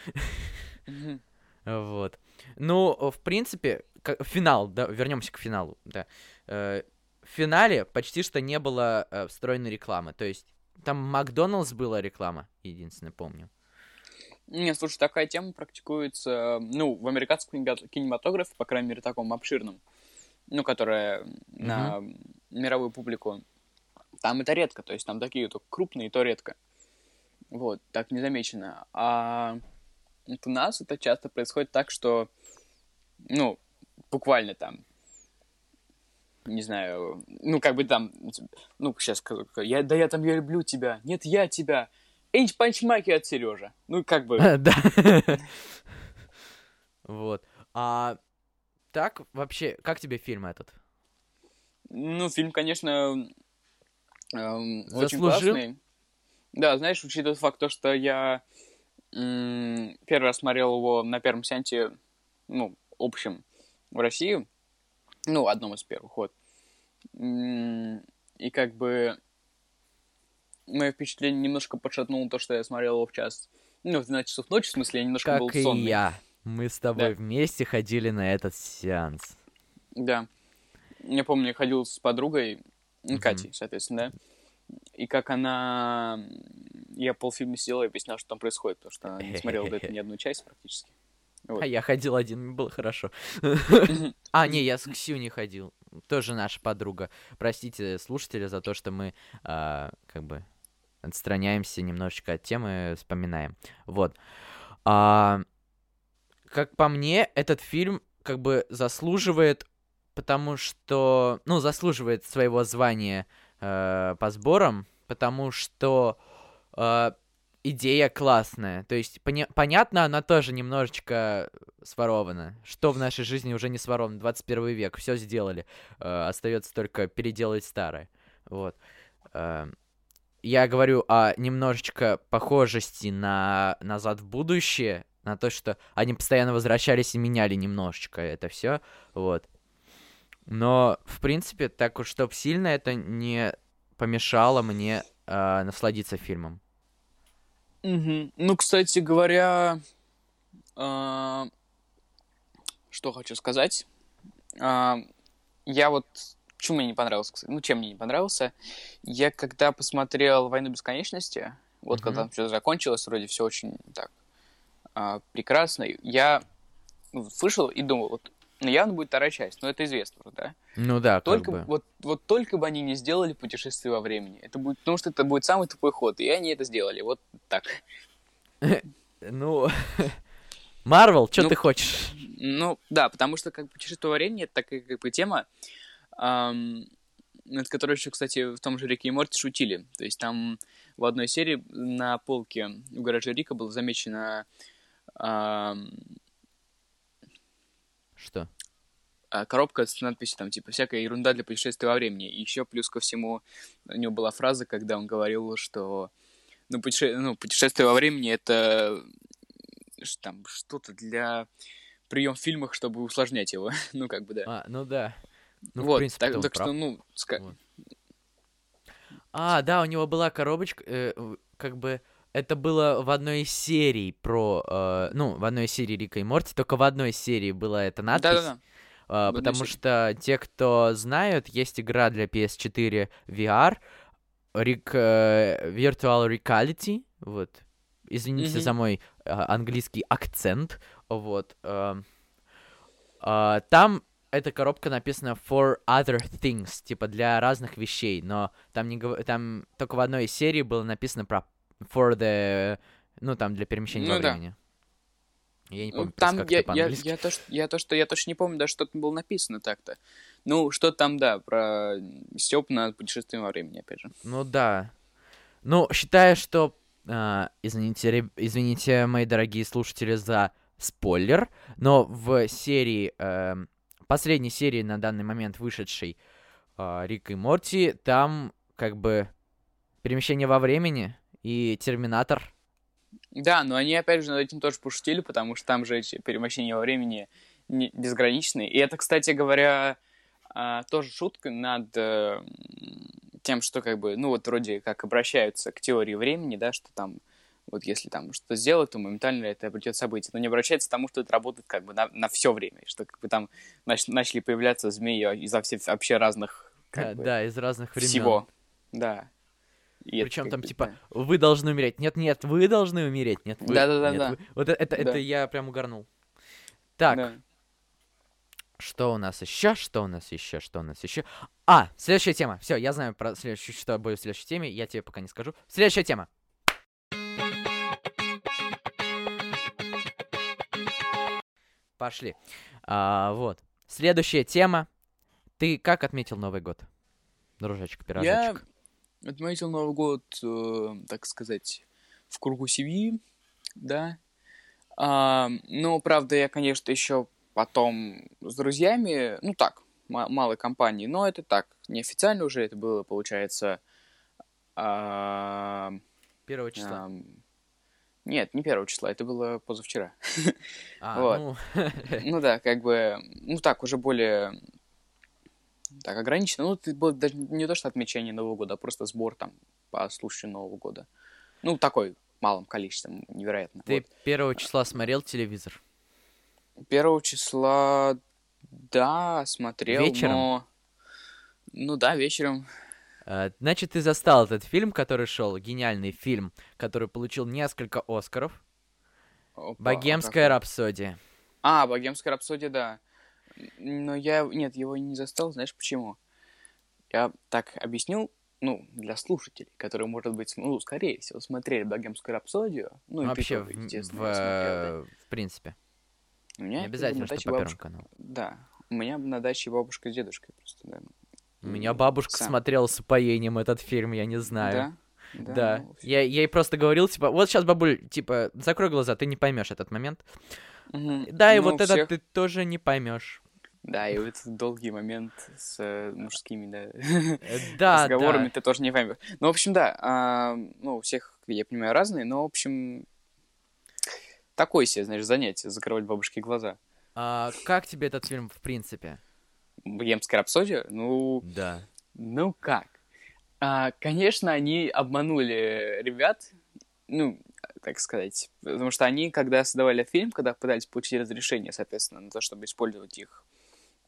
Вот. Ну, в принципе, финал, да, вернемся к финалу, да. Э, в финале почти что не было э, встроенной рекламы. То есть там Макдоналдс была реклама, единственное, помню. Нет, слушай, такая тема практикуется, ну, в американском кинематографе, по крайней мере, таком обширном, ну, которая mm-hmm. на мировую публику. Там это редко, то есть там такие только крупные, то редко. Вот, так незамечено. А у нас это часто происходит так, что, ну, буквально там, не знаю, ну, как бы там, ну, сейчас, я, да я там, я люблю тебя, нет, я тебя, Энч Панчмаки от Сережа. Ну, как бы. Да. Вот. А так, вообще, как тебе фильм этот? Ну, фильм, конечно, эм, очень классный. Да, знаешь, учитывая факт, то, что я первый раз смотрел его на первом сеансе, ну, общем, в России, ну, одном из первых, вот. И как бы мое впечатление немножко подшатнуло то, что я смотрел его в час, ну, в 12 часов ночи, в смысле, я немножко как был сонный. Как и я. Мы с тобой да. вместе ходили на этот сеанс. Да. Я помню, я ходил с подругой, mm-hmm. Катей, соответственно, да. И как она... Я полфильма сидел и объяснял, что там происходит, потому что она не смотрела до этого ни одну часть практически. Вот. А я ходил один, было хорошо. а, не, я с Ксю не ходил. Тоже наша подруга. Простите, слушатели, за то, что мы а, как бы отстраняемся немножечко от темы, вспоминаем. Вот. А, как по мне, этот фильм как бы заслуживает, потому что, ну, заслуживает своего звания э, по сборам, потому что э, идея классная. То есть, поня- понятно, она тоже немножечко сворована. Что в нашей жизни уже не своровано. 21 век, все сделали. Э, остается только переделать старое. Вот. Э, я говорю о немножечко похожести на «Назад в будущее», на то, что они постоянно возвращались и меняли немножечко это все, вот. Но, в принципе, так уж, чтоб сильно это не помешало мне э, насладиться фильмом. Угу. Ну, кстати говоря, э, что хочу сказать. Э, я вот Почему мне не понравился? Ну, чем мне не понравился? Я когда посмотрел «Войну бесконечности», вот mm-hmm. когда все закончилось, вроде все очень так а, прекрасно, я вышел и думал, вот явно будет вторая часть, но это известно уже, да? Ну да, только, как бы. Вот, вот только бы они не сделали путешествие во времени. Это будет, потому что это будет самый тупой ход, и они это сделали, вот так. Ну, Марвел, что ну, ты хочешь? Ну, да, потому что как путешествие во времени это такая как бы тема, над которой еще, кстати, в том же Рике и Морти шутили. То есть там в одной серии на полке в гараже Рика было замечено... Что? А, коробка с надписью там, типа, всякая ерунда для путешествия во времени. И еще плюс ко всему у него была фраза, когда он говорил, что ну, путеше... ну, путешествие во времени это там что-то для прием в фильмах, чтобы усложнять его. ну, как бы, да. А, ну да. Ну, вот, в принципе, так, так что, ну, ска... вот. А, да, у него была коробочка, э, как бы это было в одной из серий про, э, ну, в одной из серий Рика и Морти, только в одной серии была эта надпись. Да-да-да. Э, потому что те, кто знают, есть игра для PS4 VR, Rick, э, Virtual Reality, вот. Извините mm-hmm. за мой э, английский акцент, вот. Э, э, там эта коробка написана for other things, типа для разных вещей, но там не там только в одной из серий было написано про for the, ну там для перемещения ну, во да. времени. Я не помню, ну, там я, я, я, то, что, я то, что я точно не помню, даже что там было написано так-то. Ну, что там, да, про Степ на путешествие во времени, опять же. Ну да. Ну, считаю, что Uh, извините, извините, мои дорогие слушатели, за спойлер, но в серии uh, последней серии на данный момент вышедшей э, Рик и Морти, там как бы перемещение во времени и Терминатор. Да, но они опять же над этим тоже пошутили, потому что там же эти перемещения во времени безграничные. И это, кстати говоря, э, тоже шутка над э, тем, что как бы, ну вот вроде как обращаются к теории времени, да, что там Вот если там что-то сделать, то моментально это обретет событие. Но не обращается к тому, что это работает как бы на, на все время. Что как бы там нач- начали появляться змеи изо всех вообще разных как Да, бы, да, из разных времен. всего. Да. И Причем там типа да. вы должны умереть. Нет, нет, вы должны умереть. Нет, вы. Да-да-да, нет, да. вы. Вот это, это, Да. я прям угорнул. Так, Да. что у нас еще? Что у нас еще? Что у нас еще? А, следующая тема. Все, я знаю про следующую, что будет в следующей теме. Я тебе пока не скажу. Следующая тема. Пошли. А, вот. Следующая тема. Ты как отметил Новый год? Дружочек, Я пирожочек. Отметил Новый год, э, так сказать, в кругу семьи, да. А, но, правда, я, конечно, еще потом с друзьями, ну так, ма- малой компании, но это так, неофициально уже, это было, получается, а, Первого числа. ам, нет, не первого числа, это было позавчера. А, вот. ну, Ну да, как бы, ну так, уже более так ограничено. Ну, это было даже не то, что отмечание Нового года, а просто сбор там по случаю Нового года. Ну, такой малым количеством, невероятно. ты Вот. первого числа смотрел телевизор? Первого числа, да, смотрел, Вечером? но... Ну да, вечером. А, Значит, ты застал этот фильм, который шел, гениальный фильм, который получил несколько Оскаров. Опа, Богемская а как- рапсодия. А, Богемская рапсодия, да. Но я, нет, его не застал, знаешь почему? Я так объяснил, ну, для слушателей, которые, может быть, ну, скорее всего, смотрели Богемскую рапсодию. Ну, и ты Вообще, тоже, в, естественно, в, смотрел, да. в принципе. У меня Не обязательно, что по Первому бабушка- каналу. Да, у меня на даче бабушка с дедушкой просто, да. У меня бабушка сам. смотрела с упоением этот фильм, я не знаю. Да? Да. ну, Я, я ей просто говорил, типа, вот сейчас, бабуль, типа, закрой глаза, ты не поймешь этот момент. мгм. Да, и Ну, вот всех- ты тоже не поймешь. Да, и вот этот долгий момент с э, мужскими, да, Э, Да, разговорами да. ты тоже не поймешь. Ну, в общем, да, а, ну, у всех, я понимаю, разные, но, в общем, такое себе, знаешь, занятие, закрывать бабушке глаза. А, как тебе этот фильм в принципе? Богемская рапсодия, ну, Да. ну как? А, конечно, они обманули ребят, ну, так сказать, потому что они, когда создавали фильм, когда пытались получить разрешение, соответственно, на то, чтобы использовать их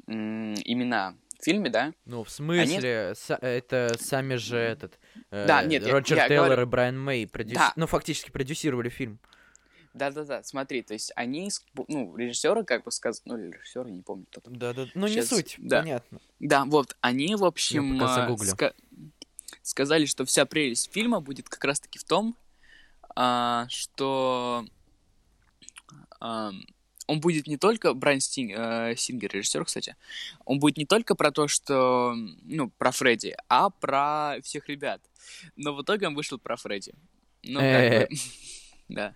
имена в фильме, да, Ну, в смысле, са- это сами же этот... э, Да, нет, я- Роджер я Тейлор говорю- и Брайан Мэй продюс- Да. ну, фактически продюсировали фильм. Да-да-да, смотри, то есть они, ну, режиссеры, как бы сказать, ну, режиссеры, не помню, кто там. Да, да. Ну, не Щас, суть, да. понятно. Да, вот, они, в общем, загуглю. ска- сказали, что вся прелесть фильма будет как раз-таки в том, а, что а, он будет не только, Брайан Стин- э, Сингер, режиссер, кстати, он будет не только про то, что, ну, про Фредди, а про всех ребят. Но в итоге он вышел про Фредди. Ну, как бы, да.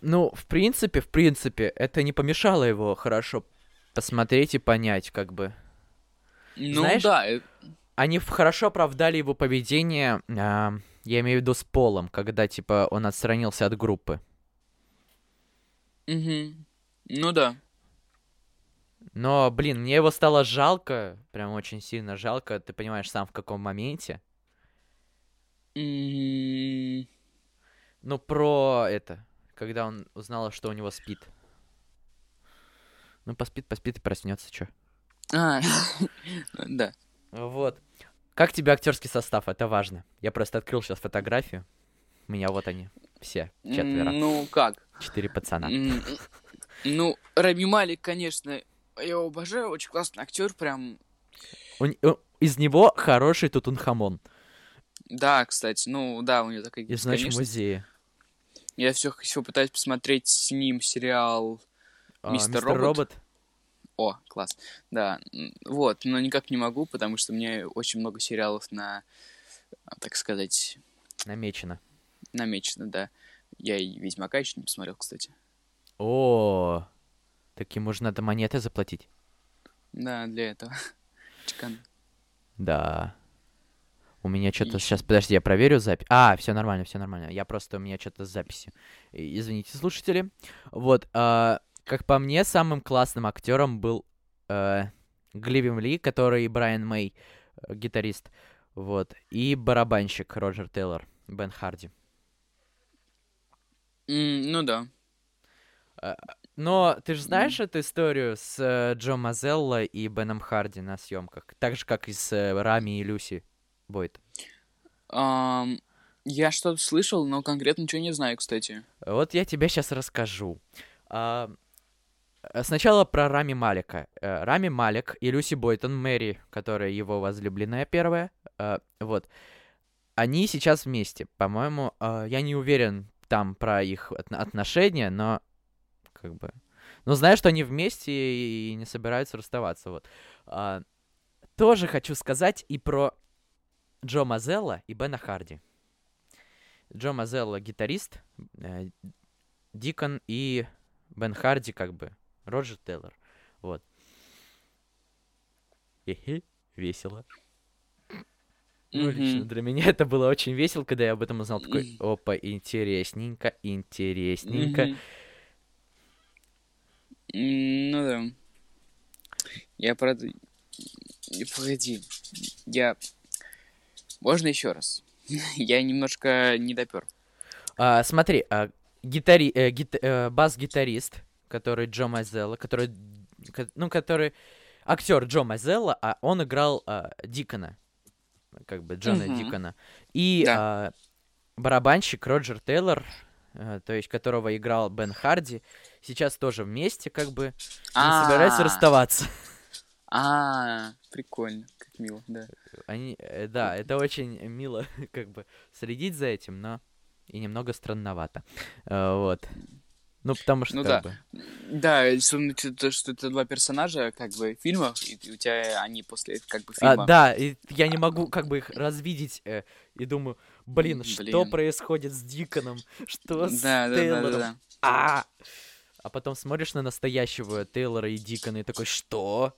Ну, в принципе, в принципе, это не помешало его хорошо посмотреть и понять, как бы. Ну, Знаешь, да, э, Они хорошо оправдали его поведение, а, я имею в виду с Полом, когда, типа, он отстранился от группы. мгм. Ну да. Но, блин, мне его стало жалко, прям очень сильно жалко, ты понимаешь сам в каком моменте. М, Ну, про это, когда он узнал, что у него спит. Ну, поспит, поспит и проснется, чё. А, да. Вот. Как тебе актерский состав? Это важно. Я просто открыл сейчас фотографию. У меня вот они, все, четверо. Ну, как? Четыре пацана. Ну, Рами Малик, конечно, я его обожаю, очень классный актер, прям. У н- у- из него хороший Тутунхамон Да, кстати, ну да, у него такая из конечно. музея. Я все, все пытаюсь посмотреть с ним сериал. А, Мистер Робот? О, класс. Да, вот, но никак не могу, потому что меня очень много сериалов на, так сказать, Намечено. намечено, да. Я и Ведьмака еще не посмотрел, кстати. О, так ему же надо монеты заплатить. Да, для этого. Чекан. Да. У меня что-то сейчас, подожди, я проверю запись. А, все нормально, все нормально. Я просто у меня что-то с записи. И- Извините, слушатели. Вот, а, как по мне, самым классным актером был э, Гливим Ли, который Брайан Мэй, э, гитарист. Вот. И барабанщик Роджер Тейлор, Бен Харди. М, ну да. А, Но ты же знаешь эту историю с э, Джо Мазелло и Беном Харди на съемках? Так же, как и с э, Рами и Люси Бойт. Ам, я что-то слышал, но конкретно ничего не знаю, кстати. Вот я тебе сейчас расскажу. Э, Сначала про Рами Малика. Э, Рами Малик и Люси Бойтон, Мэри, которая его возлюбленная первая, э, вот, они сейчас вместе. По-моему, э, я не уверен там про их отно- отношения, но как бы... Ну, знаю, что они вместе и не собираются расставаться, вот. А, Тоже хочу сказать и про Джо Мазелла и Бена Харди. Джо Мазелло гитарист, э, Дикон и Бен Харди как бы Роджер Тейлор. Вот. Хе-хе, весело. Ну, лично для меня это было очень весело, когда я об этом узнал. Такой, опа, интересненько, интересненько. Ну да. Я правда... Погоди. Я... Можно еще раз? Я немножко не допер. А, смотри, а, гитари, э, гит- э, бас-гитарист, который Джо Мазелло, который, ко- ну, который актер Джо Мазелло, а он играл а, Дикона, как бы Джона Мгм. Дикона. И Да. а, барабанщик Роджер Тейлор, то есть которого играл Бен Харди, сейчас тоже вместе, как бы, и не собираются А, расставаться. А, прикольно, как мило, да. Они, э, да, это очень мило, как бы, следить за этим, но и немного странновато. Э, Вот. Ну, потому что, Ну да. бы, Да, он- то, что это два персонажа, как бы, фильмов, и у тебя они после, как бы, А, фильма. да, и я не могу как бы их развидеть э, и думаю, блин, что происходит с Диконом, что с Да, да, да, да, Тейлором, да. а! А потом смотришь на настоящего Тейлора и Дикона и такой, что,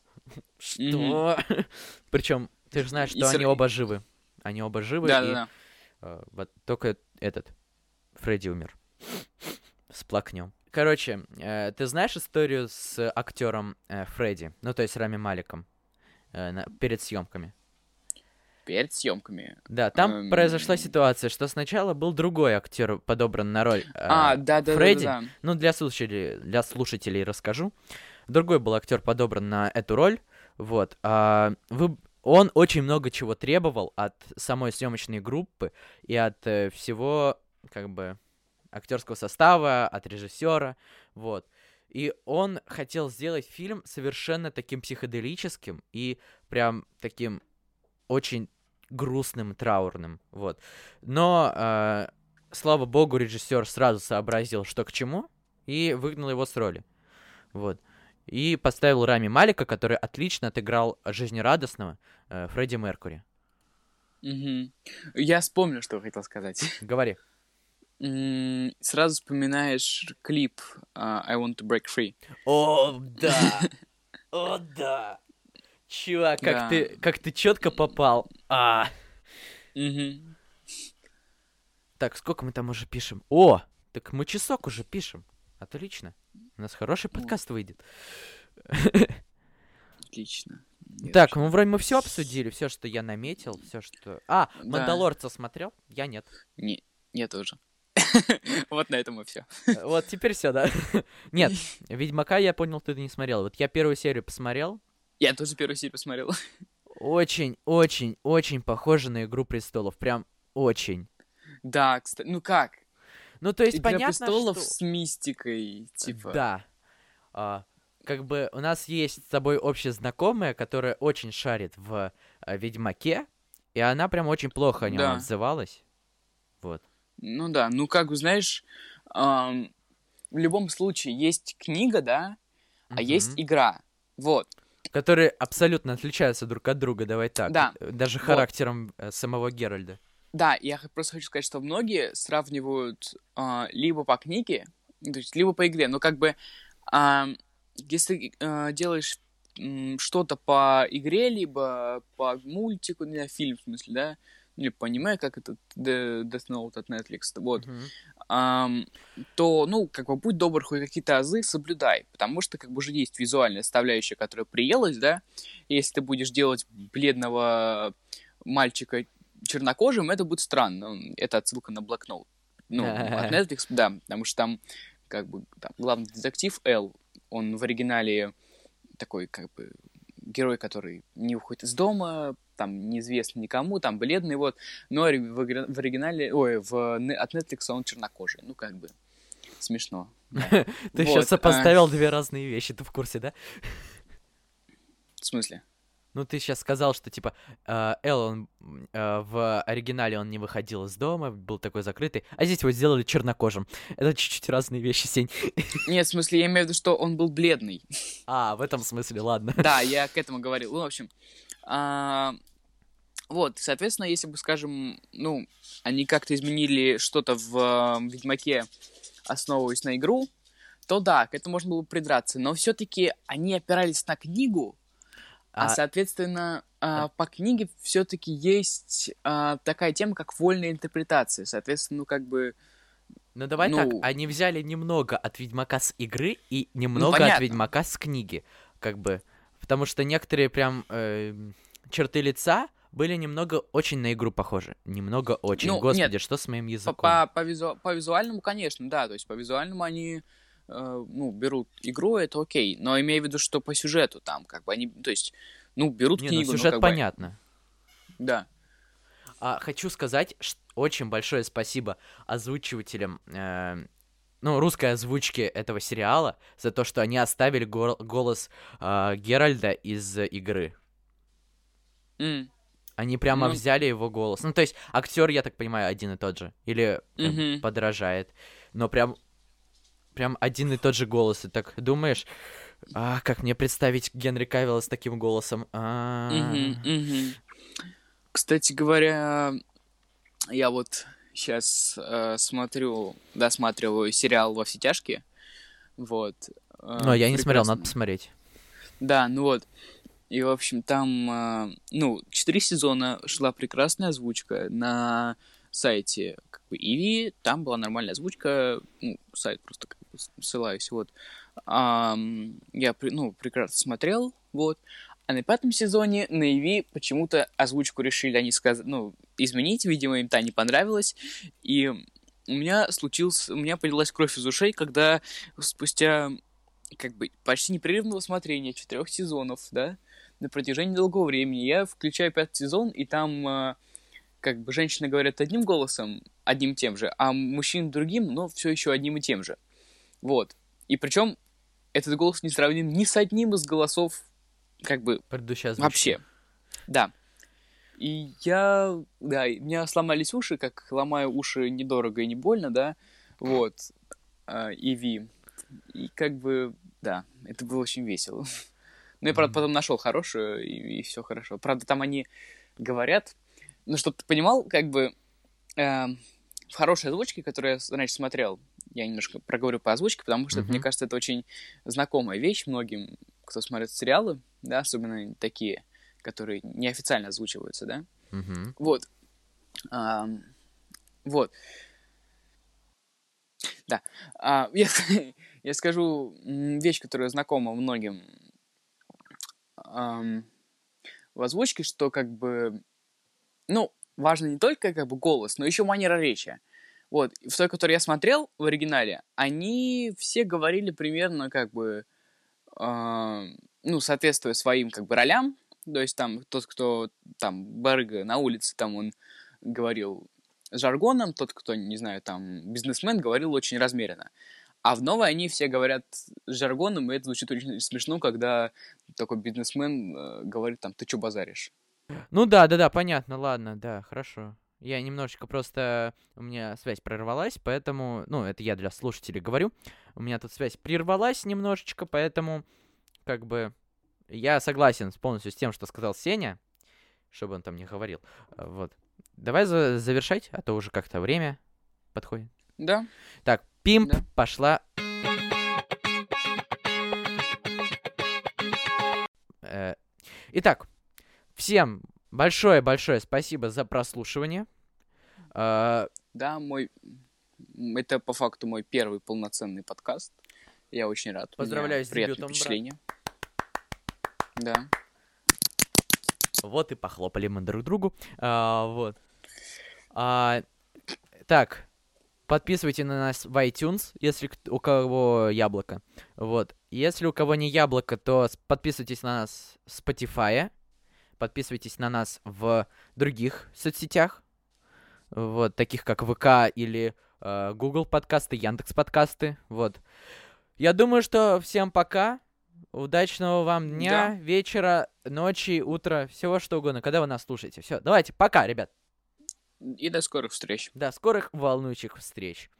что, причем ты же знаешь, что они оба живы, они оба живы Да, и да, да. э, вот только этот Фредди умер, сплакнем. Короче, э, ты знаешь историю с актером э, Фредди, ну то есть Рами Маликом э, на- перед съемками? Перед съемками. Да, там Эм. произошла ситуация, что сначала был другой актер подобран на роль А, э, да, да, да, Фредди. да, да. Ну, для слушателей, для слушателей расскажу. Другой был актер подобран на эту роль. Вот. а, вы... Он очень много чего требовал от самой съемочной группы и от э, всего, как бы, актерского состава, от режиссера. Вот. И он хотел сделать фильм совершенно таким психоделическим и прям таким очень грустным, траурным. Вот. Но, э, слава богу, режиссер сразу сообразил, что к чему, и выгнал его с роли. Вот. И поставил Рами Малика, который отлично отыграл жизнерадостного э, Фредди Меркури. Мгм. Я вспомнил, что хотел сказать. Говори. Сразу вспоминаешь клип а, I Want to Break Free. О, да! О, да! Чувак, как Да. ты, как ты четко попал. А. Мгм. Так, сколько мы там уже пишем? О, так мы часок уже пишем. Отлично. У нас хороший подкаст выйдет. Отлично. Я Так, ну вроде мы все обсудили, все, что я наметил, все, что. А, Да. Мандалорца смотрел? Я нет. Не, я тоже. Вот на этом и все. Вот теперь все, да. Нет, Ведьмака я понял, ты не смотрел. Вот я первую серию посмотрел. Я тоже первую серию посмотрел. Очень, очень, очень похоже на Игру престолов. Прям очень. Да, кстати, ну как? Ну, то есть Игра понятно, престолов что... с мистикой, типа. Да. А, как бы у нас есть с тобой общая знакомая, которая очень шарит в э, Ведьмаке, и она прям очень плохо о нем Да. отзывалась. Вот. Ну да, ну как бы, знаешь, ам, в любом случае есть книга, да, а есть игра. Вот. Которые абсолютно отличаются друг от друга, давай так. Да. Э, Даже Вот. характером э, самого Геральда. Да, я просто хочу сказать, что многие сравнивают а, либо по книге, ну, то есть либо по игре. Но как бы, ам, если а, делаешь м, что-то по игре, либо по мультику, не знаю, фильм в смысле, да, или по аниме, как этот Death Note от Netflix, вот, Мгм. То, ну, как бы, будь добр, хоть какие-то азы соблюдай, потому что, как бы, уже есть визуальная составляющая, которая приелась, да, если ты будешь делать бледного мальчика чернокожим, это будет странно. Это отсылка на Black Note. ну, от Netflix, да, потому что там, как бы, там, главный детектив Эл, он в оригинале такой, как бы, герой, который не уходит из дома, там, неизвестно никому, там, бледный, вот, но в, в оригинале, ой, в, от Netflix он чернокожий, ну, как бы, смешно. Ты сейчас а сопоставил две разные вещи, ты в курсе, да? В смысле? Ну, ты сейчас сказал, что, типа, э, Эл, он э, в оригинале он не выходил из дома, был такой закрытый, а здесь его сделали чернокожим. Это чуть-чуть разные вещи, Сень. Нет, в смысле, я имею в виду, что он был бледный. А, в этом смысле, ладно. Да, я к этому говорил. Ну, в общем, а, вот, соответственно, если бы, скажем, ну, они как-то изменили что-то в э, Ведьмаке, основываясь на игру, то да, к этому можно было бы придраться. Но все-таки они опирались на книгу, а, а соответственно, а, по книге все-таки есть а, такая тема, как вольная интерпретация. Соответственно, ну как бы. Ну давай ну... так, они взяли немного от Ведьмака с игры и ну, немного ну, от Ведьмака с книги, как бы, потому что некоторые прям э, черты лица были немного очень на игру похожи, немного очень. Ну, Господи, нет, что с моим языком? По, по, визу... по визуальному, конечно, да, то есть по визуальному они Э, ну, берут игру, это окей. Но имею в виду, что по сюжету там, как бы они, то есть, ну, берут Не, ну, книгу. Ну, сюжет ну, понятно. Бы... Да. А, хочу сказать, что очень большое спасибо озвучивателям, э, ну, русской озвучки этого сериала за то, что они оставили го- голос э, Геральда из игры. Mm. Они прямо ну... взяли его голос. Ну, то есть, актер, я так понимаю, один и тот же. Или mm-hmm. подражает. Но прям прям один и тот же голос, и так думаешь, а, как мне представить Генри Кавилла с таким голосом? А Кстати говоря, я вот сейчас э, смотрю, досматриваю сериал «Во все тяжкие», вот. Э, Но я не смотрел, надо посмотреть. Да, ну вот. И, в общем, там, э, ну, четыре сезона шла прекрасная озвучка на сайте как бы Иви, там была нормальная озвучка, ну, сайт просто как бы ссылаюсь, вот. А, я, ну, прекрасно смотрел, вот. А на пятом сезоне на Иви почему-то озвучку решили они сказать, ну, изменить, видимо, им та не понравилось, и у меня случился, у меня полилась кровь из ушей, когда спустя как бы почти непрерывного смотрения четырех сезонов, да, на протяжении долгого времени я включаю пятый сезон, и там а, как бы женщины говорят одним голосом, одним тем же, а мужчин другим, но все еще одним и тем же. Вот. И причем этот голос не сравним ни с одним из голосов, как бы, вообще. Да. И я, да, у меня сломались уши, как ломаю уши недорого и не больно, да, вот, а, и Ви. И как бы, да, это было очень весело. Ну, я, правда, потом нашел хорошую, и, и все хорошо. Правда, там они говорят, ну, чтобы ты понимал, как бы э, в хорошей озвучке, которую я раньше смотрел, я немножко проговорю по озвучке, потому что, mm-hmm. мне кажется, это очень знакомая вещь многим, кто смотрит сериалы, да, особенно такие, которые неофициально озвучиваются, да. Mm-hmm. Вот. А, вот. Да. А, я, я скажу вещь, которая знакома многим а, в озвучке, что как бы ну, важно не только как бы голос, но еще манера речи. Вот, в той, которую я смотрел в оригинале, они все говорили примерно как бы, э, ну, соответствуя своим как бы ролям. То есть там тот, кто там барыга на улице, там он говорил жаргоном, тот, кто, не знаю, там бизнесмен, говорил очень размеренно. А в новой они все говорят жаргоном, и это звучит очень смешно, когда такой бизнесмен э, говорит там, ты что базаришь? Ну да, да, да, понятно, ладно, да, хорошо. Я немножечко просто... У меня связь прервалась, поэтому... Ну, это я для слушателей говорю. У меня тут связь прервалась немножечко, поэтому... Как бы... Я согласен полностью с тем, что сказал Сеня. Чтобы он там не говорил. Вот. Давай за завершать, а то уже как-то время подходит. Да. Так, пимп да. пошла... Э, итак, Всем большое-большое спасибо за прослушивание. А, да, мой... Это по факту мой первый полноценный подкаст. Я очень рад. Поздравляю с дебютом, впечатление. Брат. Да. Вот и похлопали мы друг другу. А, вот. А, так, Подписывайте на нас в iTunes, если у кого яблоко. Вот. Если у кого не яблоко, то подписывайтесь на нас в Spotify. Подписывайтесь на нас в других соцсетях. Вот, таких как ВК или э, Google подкасты, Яндекс подкасты. Вот. Я думаю, что всем пока. Удачного вам дня, да. вечера, ночи, утра, всего что угодно, когда вы нас слушаете. Все, давайте, пока, ребят. И до скорых встреч. До скорых волнующих встреч.